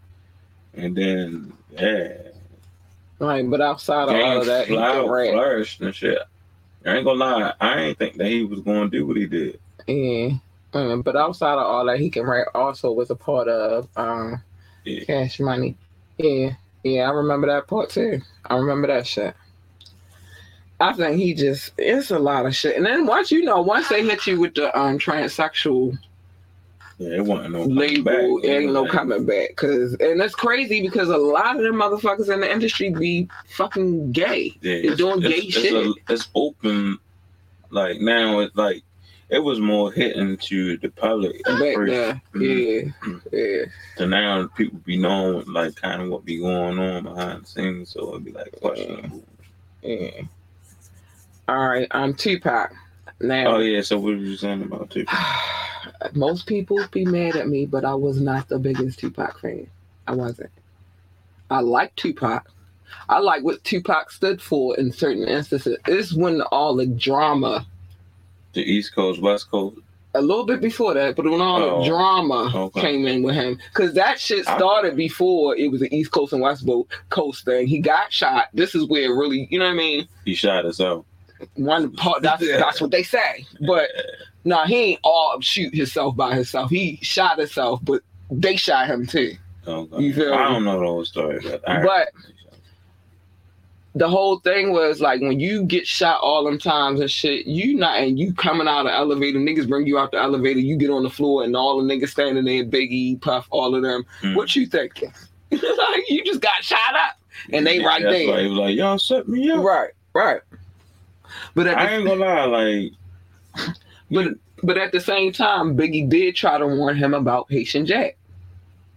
H: and then yeah,
A: Right, but outside of all of that, he
H: flower-
A: can rap.
H: flourished and shit. I ain't gonna lie, I ain't think that he was gonna do what he did.
A: Yeah. Um, but outside of all that, he can write Also, was a part of um,
H: Yeah.
A: Cash Money. Yeah, yeah, I remember that part too. I remember that shit. I think he just it's a lot of shit. And then once you know, once they hit you with the um transsexual
H: Yeah, it wasn't no
A: label, it ain't no coming back. Cause and that's crazy because a lot of them motherfuckers in the industry be fucking gay.
H: Yeah,
A: They're doing gay
H: it's,
A: shit.
H: It's, a, it's open. Like now, it's like it was more hitting to the public
A: Back
H: first.
A: there.
H: Mhm.
A: Yeah. Yeah.
H: So now people be knowing like kind of what be going on behind the scenes, so it'd be like questionable.
A: Yeah. All right, I'm Tupac. Now
H: Oh yeah, so what were you saying about Tupac?
A: most people be mad at me, but I was not the biggest Tupac fan. I wasn't. I like Tupac. I like what Tupac stood for in certain instances. It's when all the drama,
H: The East Coast, West Coast.
A: a little bit before that, but when all
H: Oh,
A: the drama
H: okay.
A: came in with him, because that shit
H: I-
A: started before it was an East Coast and West Coast thing. He got shot. This is where it really, you know what I mean?
H: He shot himself.
A: One part that's that's what they say, but no, he ain't all shoot himself by himself. He shot himself, but they shot him too.
H: Okay.
A: You feel
H: I don't know the whole story, but I
A: But the whole thing was like when you get shot all them times and shit, you not and you coming out of the elevator, niggas bring you out the elevator, you get on the floor and all the niggas standing there, Biggie, Puff, all of them.
H: Hmm.
A: What you thinking? like you just got shot up and they right
H: That's
A: there.
H: was like, "Y'all set me up."
A: Right, right. But
H: I
A: the,
H: ain't gonna lie, like
A: but but at the same time, Biggie did try to warn him about Haitian Jack.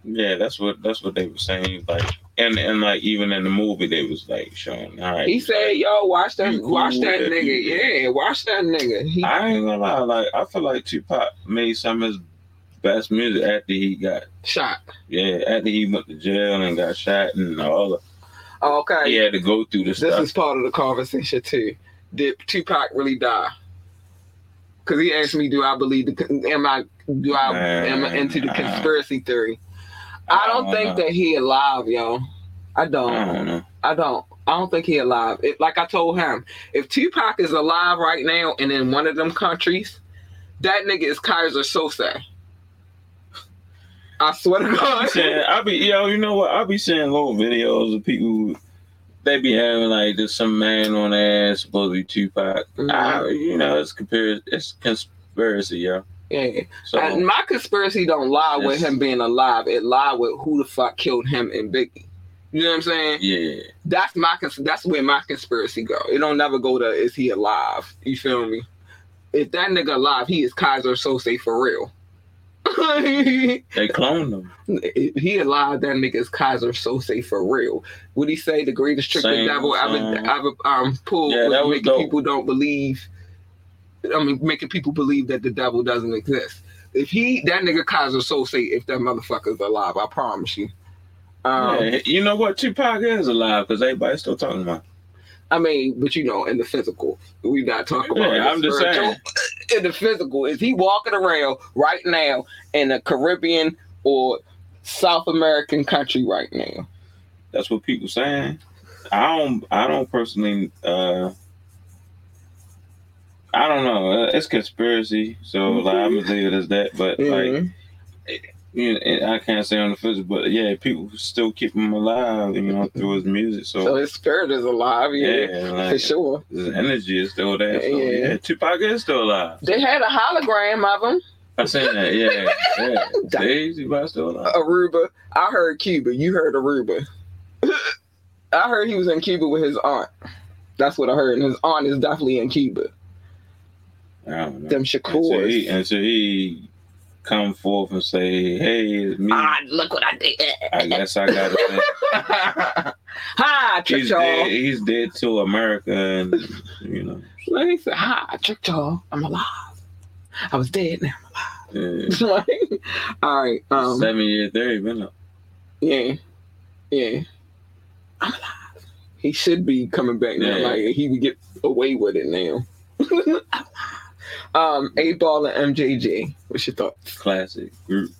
H: yeah, that's what that's what they were saying. Like, and and like even in the movie, they was like showing. All right,
A: He said, "Yo, watch that,
H: cool
A: watch that
H: that
A: nigga.
H: people.
A: Yeah, watch that nigga." He,
H: I ain't gonna lie, like I feel like Tupac made some of his best music after he got
A: shot.
H: yeah after he went to jail and got shot and all. The,
A: Okay.
H: he had to go through this.
A: This
H: stuff.
A: is part of the conversation too. Did Tupac really die? Because he asked me, "Do I believe the? Am I? Do I? am I into the conspiracy theory?" I don't
H: I
A: think
H: know.
A: that he alive, yo. I don't.
H: I don't.
A: I don't. I don't think he alive. It, like I told him, if Tupac is alive right now and in one of them countries, that nigga is Keyser Söze. I swear to God.
H: saying, I be yo, you know what? I be seeing little videos of people. They be having like just some man on their ass supposed to be Tupac.
A: Mhm.
H: I, you know, it's compar- it's conspiracy, yo.
A: yeah.
H: So
A: And my conspiracy don't lie with him being alive. It lie with who the fuck killed him and Biggie. You know what I'm saying?
H: yeah,
A: That's my cons- that's where my conspiracy go. It don't never go to is he alive? You feel me? If that nigga alive, he is Keyser Söze for real.
H: they cloned them.
A: if he alive, that nigga is Keyser Söze for real. Would he say the greatest trick the
H: Same
A: devil ever ever um pulled
H: Yeah,
A: was making
H: dope.
A: people don't believe I mean making people believe that the devil doesn't exist. If he that nigga Keyser Söze, if that motherfucker's alive, I promise you. Um,
H: yeah, you know what? Tupac is alive because everybody's still talking about.
A: I mean, but you know, in the physical, we not talking about.
H: Yeah,
A: the
H: I'm just
A: spiritual.
H: saying.
A: In the physical, is he walking around right now in a Caribbean or South American country right now?
H: That's what people saying. I don't. I don't personally. uh I don't know. It's conspiracy, so like I'm gonna leave it as that. But like,
A: Mhm.
H: You know, and I can't say on the physical, but yeah, people still keep him alive, you know, through his music. So,
A: so his spirit is alive, yeah,
H: yeah, like,
A: for sure.
H: his energy is still there. So,
A: Yeah.
H: yeah. Tupac is still alive.
A: They had a hologram of him,
H: I seen that. Yeah, yeah. See, Tupac still alive.
A: Aruba. I heard Cuba. You heard Aruba. I heard he was in Cuba with his aunt. That's what I heard. And his aunt is definitely in Cuba.
H: I don't know.
A: Them
H: Until
A: Shakurs.
H: he, until he come forth and say, "Hey, it's me."
A: Ah, look what I did.
H: I guess I gotta say.
A: Hi,
H: he's
A: y'all.
H: dead. He's dead to America, and you know.
A: Let me say, hi, I tricked y'all. I'm alive. I was dead now. I'm alive."
H: Yeah.
A: Like, all right. Um,
H: Seven year theory been up.
A: yeah, yeah. I'm alive. He should be coming back now.
H: Yeah.
A: Like he would get away with it now. um, 8Ball and MJG. What's your thoughts?
H: Classic group.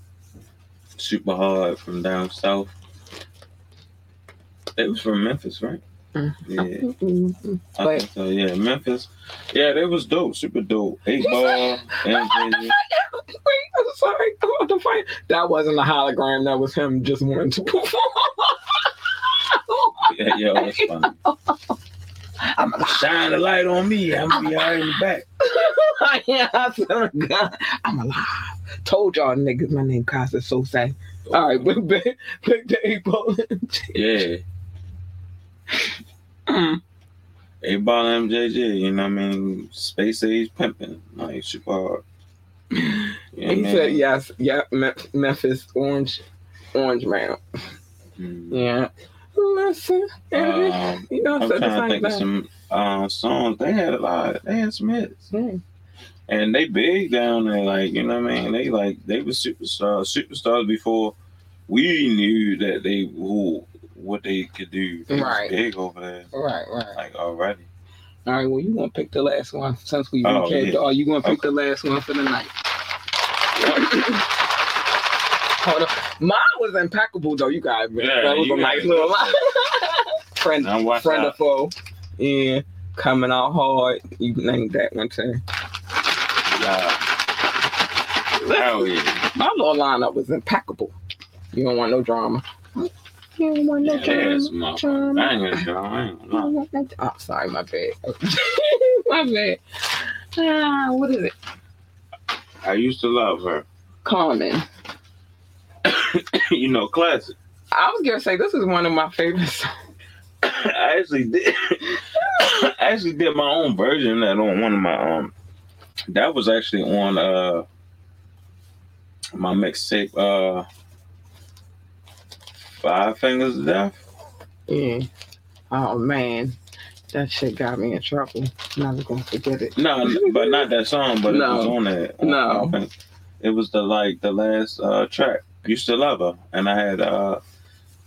H: Super hard from down south. It was from Memphis, right?
A: Mm.
H: Yeah,
A: Mhm.
H: I
A: But-
H: think so. Yeah, Memphis. Yeah, they was dope, super dope. Eight ball, MJG.
A: Wait, I'm sorry. I'm about to fight. That wasn't a hologram. That was him just wanting to perform.
H: Yeah, yo, that's funny.
A: I'm alive.
H: Shine the light on me. I'm gonna be all right in the back.
A: yeah, I swear to God, I'm alive. Told y'all niggas my name Keyser Söze. All right, but back, back to April.
H: Yeah.
A: Mm.
H: Eight ball MJG, you know what I mean? Space age pimping, like super hard. You know
A: he said yes, yep, Me- Memphis Orange, Orange Mound.
H: Mm.
A: Yeah. Listen,
H: Um,
A: you know, I
H: I'm
A: said the
H: trying to think of some uh, songs. They had a lot. They had some hits,
A: Mm.
H: and they big down there. Like you know what I mean? They like they were superstars, superstars before we knew that they who what they could do. They was
A: Right.
H: big over there,
A: Right, right.
H: like already.
A: All right, well, you gonna pick the last one since we
H: Oh,
A: recapped.
H: yeah.
A: Oh, you gonna pick the last one for the night? Hold on. Mine was impeccable though. You guys, man.
H: Yeah,
A: that was a nice
H: got it.
A: little friend, friend
H: out.
A: of foe. Yeah, coming out hard. You named that one too.
H: Yeah. Hell yeah.
A: My little lineup was impeccable. You don't want no drama. You don't want no
H: Yeah,
A: drama.
H: that's my
A: drama.
H: I ain't gonna show. I ain't
A: You
H: gonna lie.
A: don't want no- Oh, sorry, my bad. my bad. Ah, what is it?
H: I used to love her.
A: Common.
H: you know, classic.
A: I was gonna say this is one of my favorite songs.
H: I actually did. I actually did my own version of that on one of my um. That was actually on uh my mixtape uh Five Fingers of Death.
A: Yeah. Oh man, that shit got me in trouble. Never gonna forget it.
H: No, but not that song, but it was on that.
A: No.
H: It was the like the last uh track. Used to love her. And I had uh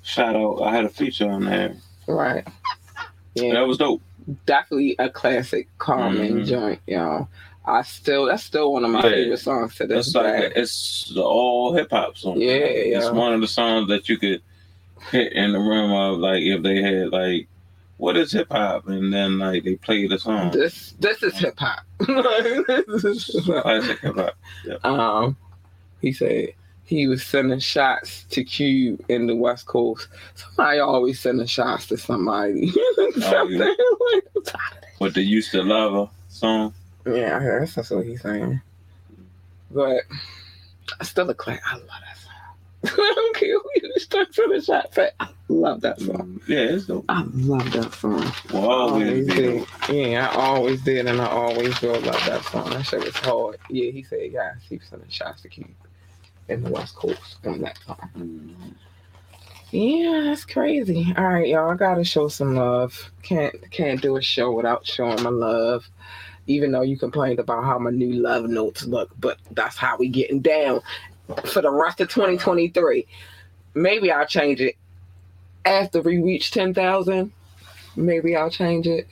H: shout out I had a feature on there.
A: Right. Yeah,
H: that was dope.
A: definitely a classic Common
H: Mhm.
A: joint, y'all. I still that's still one of my
H: Yeah.
A: favorite songs to this
H: It's like
A: day.
H: it's the all hip hop song.
A: Yeah,
H: It's
A: yeah.
H: one of the songs that you could hit in the room of like if they had like what is hip hop and then like they play the song.
A: This this is hip hop. This is hip-hop.
H: Classic hip hop.
A: um, he said he was sending shots to Cube in the West Coast. Somebody always sending shots to somebody. Something
H: yeah.
A: like
H: With the used to love her song.
A: Yeah, I guess that's what he's saying. But I still a class. I love that song. I don't care who you start to the shot. Say, I love that song.
H: Mm, yeah, it's dope.
A: I love that song.
H: Will always be
A: did. Yeah, I always did, and I always will love that song. That shit was hard. Yeah, he said, guys, he was sending shots to Cube in the West Coast on that time.
H: Mm.
A: Yeah, that's crazy. All right, y'all. I gotta show some love. Can't can't do a show without showing my love. Even though you complained about how my new love notes look, but that's how we getting down for the rest of 2023. Maybe I'll change it after we reach 10,000. Maybe I'll change it.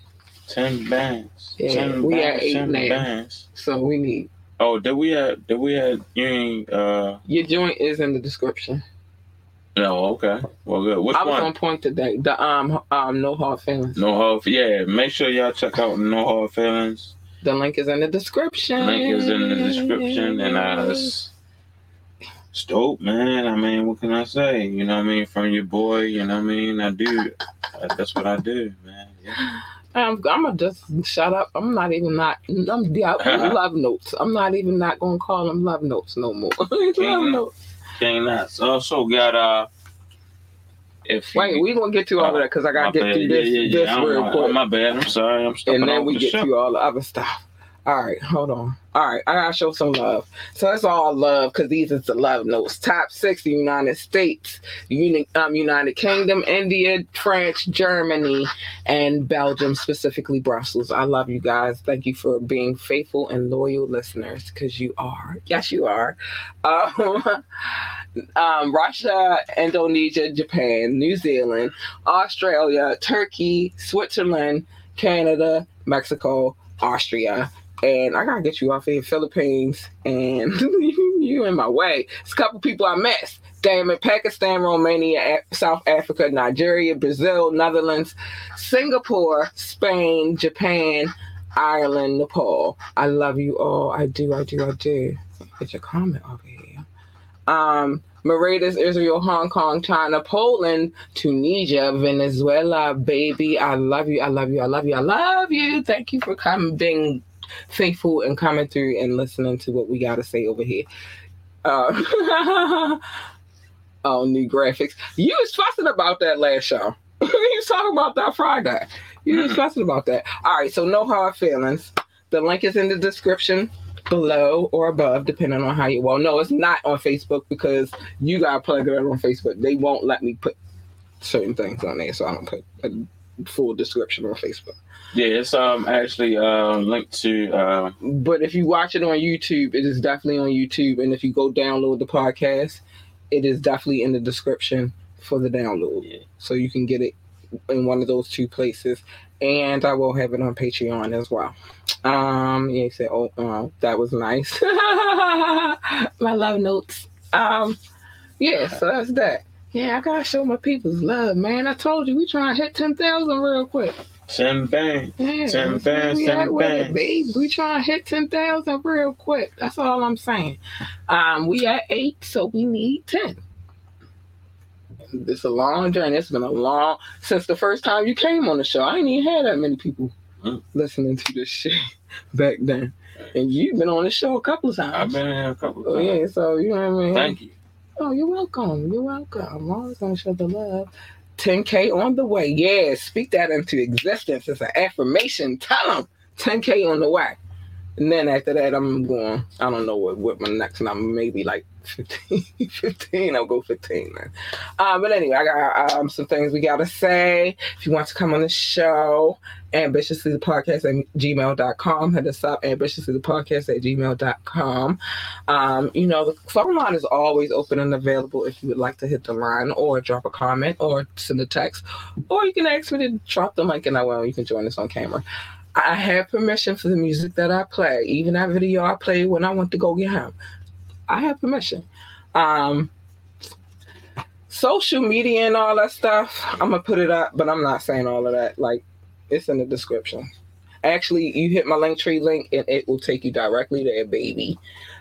H: Ten bands.
A: Yeah,
H: ten
A: we
H: bands,
A: at eight now.
H: bands.
A: So we need
H: Oh, did we have did we have you uh
A: your joint is in the description.
H: no, okay. Well good. Which
A: I was
H: one?
A: on point today. The um um no hard feelings.
H: No hard yeah, make sure y'all check out No Hard Feelings.
A: The link is in the description.
H: Link is in the description, and uh, it's, it's dope, man. I mean, what can I say? You know what I mean? From your boy, you know what I mean? I do. That's what I do, man. Yeah.
A: I'm, I'm gonna just shut up. I'm not even not. I'm yeah, love notes. I'm not even not gonna call them love notes no more. love
H: Mhm.
A: notes.
H: King Knoxx. Also got uh, if you-
A: Wait, we gonna get to all of that because I gotta get
H: bad.
A: through this,
H: Yeah, yeah,
A: this real quick,
H: My bad. I'm sorry. I'm
A: and then we
H: the
A: get
H: show.
A: to all the other stuff. All right, hold on. All right, I gotta show some love. So that's all love because these is the love notes. Top six: the United States, Uni- um, United Kingdom, India, France, Germany, and Belgium, specifically Brussels. I love you guys. Thank you for being faithful and loyal listeners because you are. Yes, you are. Um, um, Russia, Indonesia, Japan, New Zealand, Australia, Turkey, Switzerland, Canada, Mexico, Austria. And I gotta get you off here, Philippines, and you in my way. It's a couple people I missed. Damn it, Pakistan, Romania, South Africa, Nigeria, Brazil, Netherlands, Singapore, Spain, Japan, Ireland, Nepal. I love you all. I do, I do, I do. Get your comment over here. Um, Mauritius, Israel, Hong Kong, China, Poland, Tunisia, Venezuela, baby. I love you. I love you. I love you. I love you. Thank you for coming, being faithful and coming through and listening to what we got to say over here. Uh, oh, new graphics. You was fussing about that last show. you was talking about that Friday. You was fussing about that. All right, so no hard feelings. The link is in the description below or above, depending on how you. Well, no, it's not on Facebook because you gotta plug it on Facebook. They won't let me put certain things on there, so I don't put a full description on Facebook.
H: Yeah, it's um actually uh, linked to uh,
A: But if you watch it on YouTube, it is definitely on YouTube. And if you go download the podcast, it is definitely in the description for the download.
H: Yeah.
A: So you can get it in one of those two places. And I will have it on Patreon as well. Um, yeah, he said, oh, uh, that was nice. my love notes. Um, yeah, so that's that. Yeah, I gotta show my people's love, man. I told you we trying to hit ten thousand real quick.
H: Champagne.
A: Yeah,
H: Ten
A: where
H: bands,
A: we
H: ten
A: with it, babe. We trying to hit ten thousand real quick. That's all I'm saying. Um, we at eight, so we need ten. It's a long journey. It's been a long since the first time you came on the show. I ain't even had that many people
H: Mm.
A: listening to this shit back then. And you've been on the show a couple of times.
H: I've been here a couple
A: Oh
H: of times.
A: yeah, so you know what I mean.
H: Thank you.
A: Oh, you're welcome. You're welcome. Always gonna show the love. 10K on the way. Yeah, speak that into existence. It's an affirmation. Tell them 10K on the way. And then after that, I'm going, I don't know what, what my next number, maybe like 15. 15. I'll go 15, man. Uh, but anyway, I got um, some things we got to say. If you want to come on the show, ambitiously the podcast at gmail.com. Hit us up, ambitiously the podcast at gmail.com. Um, you know, the phone line is always open and available if you would like to hit the line or drop a comment or send a text. Or you can ask me to drop the mic and I will. You can join us on camera. I have permission for the music that I play, even that video I played when I went to go get him. I have permission. Um, social media and all that stuff, I'm gonna put it up, but I'm not saying all of that. Like, it's in the description. Actually, you hit my link tree link and it will take you directly there, baby.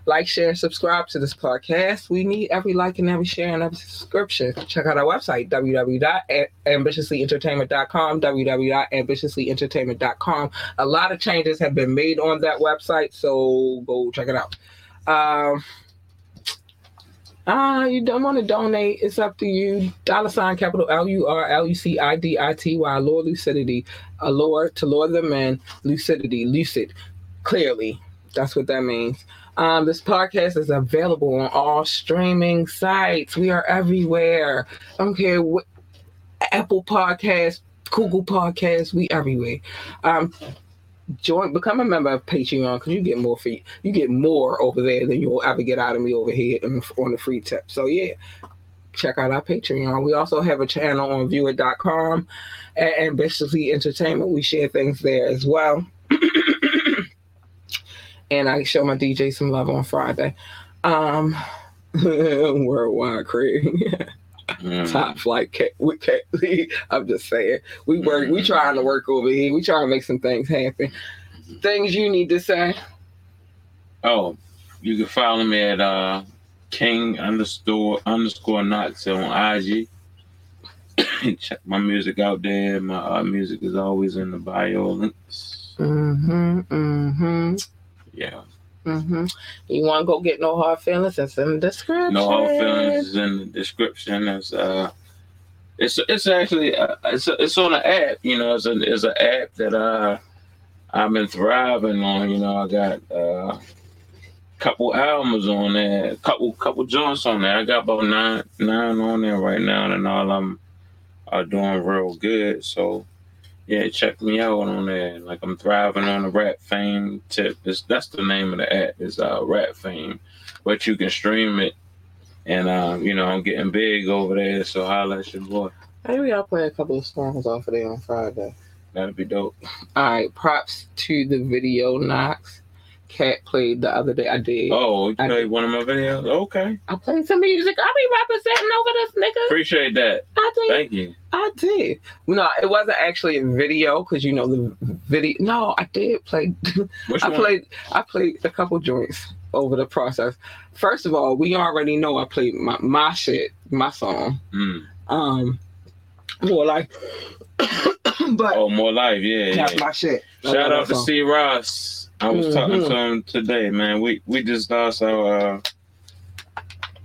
A: Like, share, subscribe to this podcast. We need every like and every share and every subscription. Check out our website, www.ambitiouslyentertainment.com, www.ambitiouslyentertainment.com. A lot of changes have been made on that website, so go check it out. Um, uh, you don't want to donate, it's up to you. Dollar sign capital L U R L U C I D I T Y, Lord Lucidity. a Allure to lure the men, lucidity, lucid, clearly. That's what that means. Um, this podcast is available on all streaming sites. We are everywhere. I don't care what Apple Podcasts, Google Podcasts, we everywhere. Um, join, become a member of Patreon because you get more free. You get more over there than you'll ever get out of me over here on the free tip. So yeah, check out our Patreon. We also have a channel on Viewer.com at Ambitiously Entertainment. We share things there as well. and I show my DJ some love on Friday. Um, worldwide Craig.
H: Mm.
A: Top flight cat with cat I'm just saying. We work we trying to work over here. We trying to make some things happen. Things you need to say.
H: Oh, you can follow me at uh King underscore underscore Knoxx on IG. Check my music out there. My uh, music is always in the bio links.
A: Mm-hmm. Mm-hmm.
H: Yeah.
A: Mm-hmm. You want to go get no hard feelings? It's in the description.
H: No hard feelings is in the description. It's uh, it's it's actually uh, it's it's on an app. You know, it's a it's an app that uh I've been thriving on. You know, I got uh couple albums on there, couple couple joints on there. I got about nine nine on there right now, and all I'm are doing real good. So yeah, check me out on there. Like I'm thriving on the rap fame tip. It's, that's the name of the app. Is uh rap fame, but you can stream it. And um, you know, I'm getting big over there, so holla at your boy.
A: Maybe I'll play a couple of songs off of there on Friday.
H: That'd be dope.
A: All right. Props to the video Knoxx. Cat played the other day. I did.
H: Oh, you
A: I-
H: played one of my videos? Okay.
A: I played some music. I be representing over this nigga.
H: Appreciate that.
A: I did.
H: Thank you.
A: I did. No, it wasn't actually a video because you know the video. No, I did play.
H: Which
A: I
H: one?
A: played. I played a couple joints over the process. First of all, we already know I played my my shit, my song.
H: Mm.
A: Um, more like, but
H: Oh, more life. Yeah,
A: that's
H: yeah.
A: my shit.
H: Shout out to. C. Ross. I was talking
A: Mhm.
H: to him today, man. We we just lost our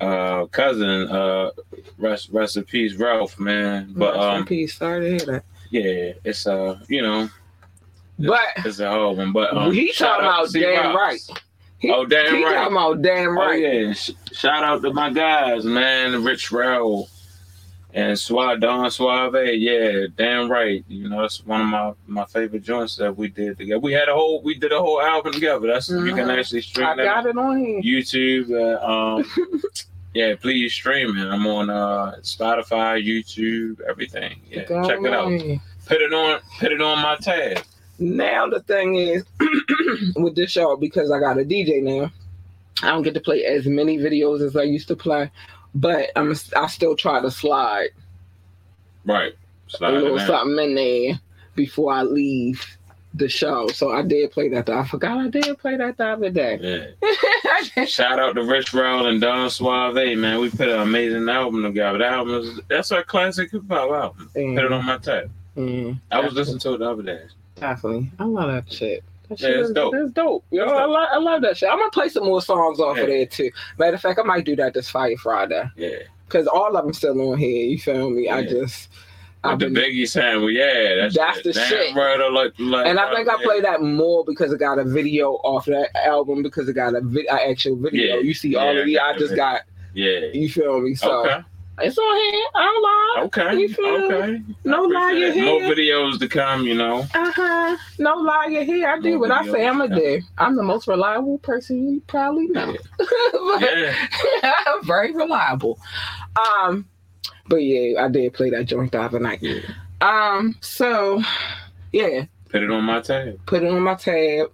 H: uh, uh, cousin. Uh, rest rest in peace, Ralph, man. But
A: Rest in
H: um,
A: peace. Sorry to hear that.
H: yeah, it's uh, you know,
A: But
H: it's a hard one. But um,
A: he
H: shout
A: talking about
H: C.
A: damn
H: Ross.
A: right. He,
H: Oh, damn
A: he
H: right.
A: talking about damn right.
H: Oh yeah, Sh- shout out to my guys, man. Rich Raoul and Suave Don Suave. Yeah, damn right. You know, that's one of my my favorite joints that we did together. We had a whole we did a whole album together. That's you can
A: Mhm.
H: actually stream
A: I
H: that
A: got it on here.
H: YouTube. Uh, um, Yeah, please stream it. I'm on uh, Spotify, YouTube, everything. Yeah, check it out. Put it on. Put it on my tab.
A: Now the thing is with this show because I got a DJ now, I don't get to play as many videos as I used to play, but I'm I still try to slide
H: Right.
A: a
H: Slide
A: little
H: in.
A: something in there before I leave the show. So I did play that. I forgot I did play that the other day.
H: Yeah. Shout out to Rich Roll and Don Suave, man. We put an amazing album together. That album is that's our classic hip hop album. Put it on my tab.
A: Mm,
H: I was listening to it the other day.
A: definitely. I love that shit.
H: Yeah, it's dope.
A: It's dope. Yo,
H: It's
A: I, love, I love that shit. I'm gonna play some more songs off
H: Yeah.
A: of there too. Matter of fact, I might do that this Fire Friday
H: Yeah.
A: because all of them still on here. You feel me? I just.
H: With
A: I've
H: the
A: been,
H: Biggie sample, yeah, that's,
A: That's
H: it.
A: the
H: Damn
A: shit.
H: Murder, like, like,
A: and I think I
H: yeah.
A: play that more because it got a video off that album because it got a vi- a actual video.
H: Yeah.
A: You see all
H: Yeah,
A: of the
H: I
A: I just got.
H: Yeah.
A: You feel me? So
H: Okay.
A: It's on here. I don't lie.
H: Okay.
A: You feel
H: okay.
A: No lie, you
H: Appreciate it. More
A: hear?
H: videos to come, you know.
A: Uh huh. No lie, you here. I do
H: No
A: what I say I'm gonna do. I'm the most reliable person you probably know. But-
H: Yeah.
A: I'm very reliable. Um, but yeah, I did play that joint the other night.
H: Yeah.
A: Um, so yeah,
H: Put it on my tab.
A: put it on my tab.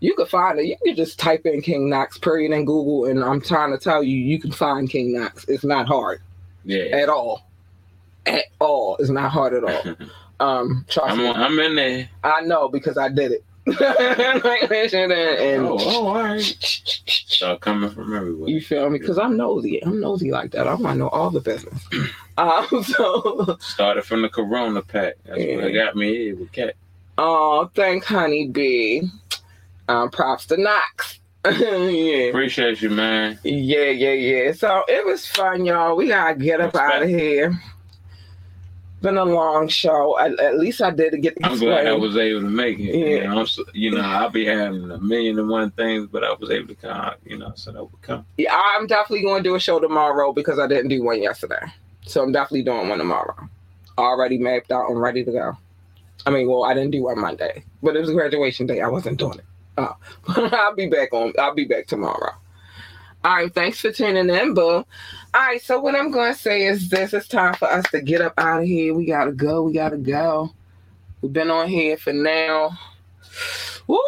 A: You can find it. You can just type in King Knoxx period in Google, and I'm trying to tell you, you can find King Knoxx. It's not hard
H: Yeah.
A: at all. At all, it's not hard at all. Um,
H: I'm
A: me.
H: I'm in there.
A: I know because I did it. and, and
H: Oh, oh, all right. Start coming from everywhere.
A: you feel me? Because I'm nosy. I'm nosy like that. I want to know all the business. Um, so,
H: Started from the Corona pack. That's what
A: Yeah.
H: got me here with Cat.
A: oh, thanks, honey B. Um, props to Knoxx. Yeah.
H: Appreciate you, man.
A: Yeah, yeah, yeah. So it was fun, y'all. We gotta get up out of here. Been a long show. At, at least I did get to
H: I'm glad I was able to make it.
A: Yeah.
H: You know, so, you know, I'll be having a million and one things, but I was able to come. You know, so that would come.
A: Yeah, I'm definitely going to do a show tomorrow because I didn't do one yesterday. So I'm definitely doing one tomorrow. Already mapped out and ready to go. I mean, well, I didn't do one Monday, but it was graduation day. I wasn't doing it. Oh, I'll be back on. I'll be back tomorrow. All right, thanks for tuning in, boo. All right, so what I'm going to say is this: it's time for us to get up out of here. We gotta go. We gotta go. We've been on here for now. Woo!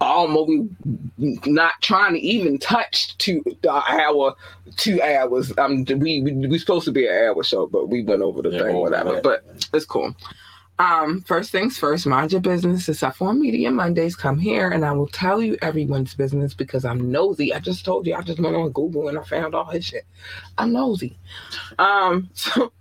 A: Almost not trying to even touch two hour, two hours. Um, we we we supposed to be an hour show, but we went over the
H: Yeah,
A: thing, whatever. But it's cool. Um, first things first, mind your business. It's up on Media Mondays. Come here and I will tell you everyone's business because I'm nosy. I just told you I just went on Google and I found all his shit. I'm nosy. Um, so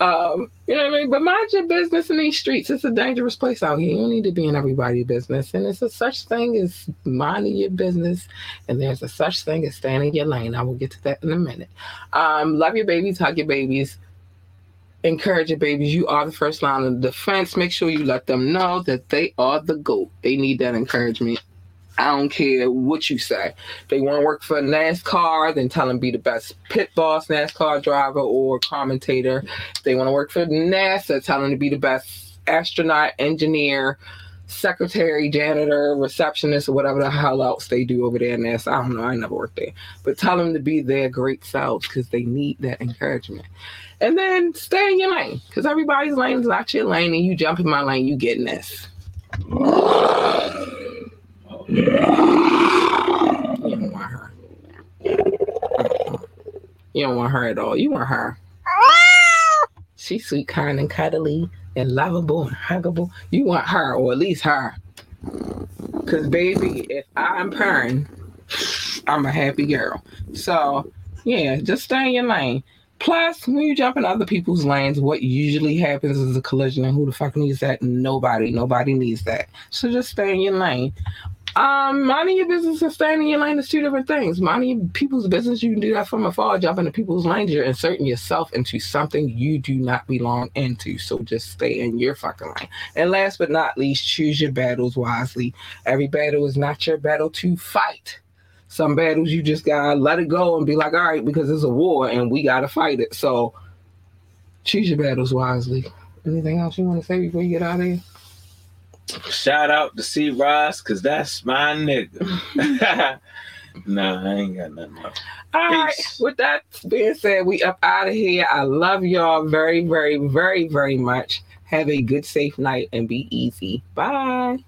A: um, you know what I mean? But mind your business in these streets. It's a dangerous place out here. You don't need to be in everybody's business. And it's a such thing as minding your business, and there's a such thing as standing your lane. I will get to that in a minute. Um, love your babies, hug your babies, encourage your babies. You are the first line of defense. Make sure you let them know that they are the GOAT. They need that encouragement. I don't care what you say. They want to work for NASCAR, then tell them be the best pit boss, NASCAR driver, or commentator. They want to work for NASA, tell them to be the best astronaut, engineer, secretary, janitor, receptionist, or whatever the hell else they do over there in NASA. I don't know. I never worked there. But tell them to be their great selves because they need that encouragement. And then stay in your lane because everybody's lane is not your lane, and you jump in my lane, you getting this. You don't want her. You don't want her at all. You want her. She's sweet, kind, and cuddly, and lovable and huggable. You want her, or at least her. Cause baby, if I'm purring, I'm a happy girl. So yeah, just stay in your lane. Plus, when you jump in other people's lanes, what usually happens is a collision, and who the fuck needs that? Nobody. Nobody needs that. So just stay in your lane. Um, minding your business and staying in your lane is two different things. Minding people's business, you can do that from afar. Jump into people's lanes, you're inserting yourself into something you do not belong into. So just stay in your fucking lane. And last but not least, choose your battles wisely. Every battle is not your battle to fight. Some battles you just gotta let it go and be like, all right, because it's a war and we gotta fight it. So choose your battles wisely. Anything else you want to say before you get out of here?
H: Shout out to C Ross, cause that's my nigga. Nah, I ain't got nothing else.
A: All right. With that being said, we up out of here. I love y'all very, very, very, very much. Have a good, safe night and be easy. Bye.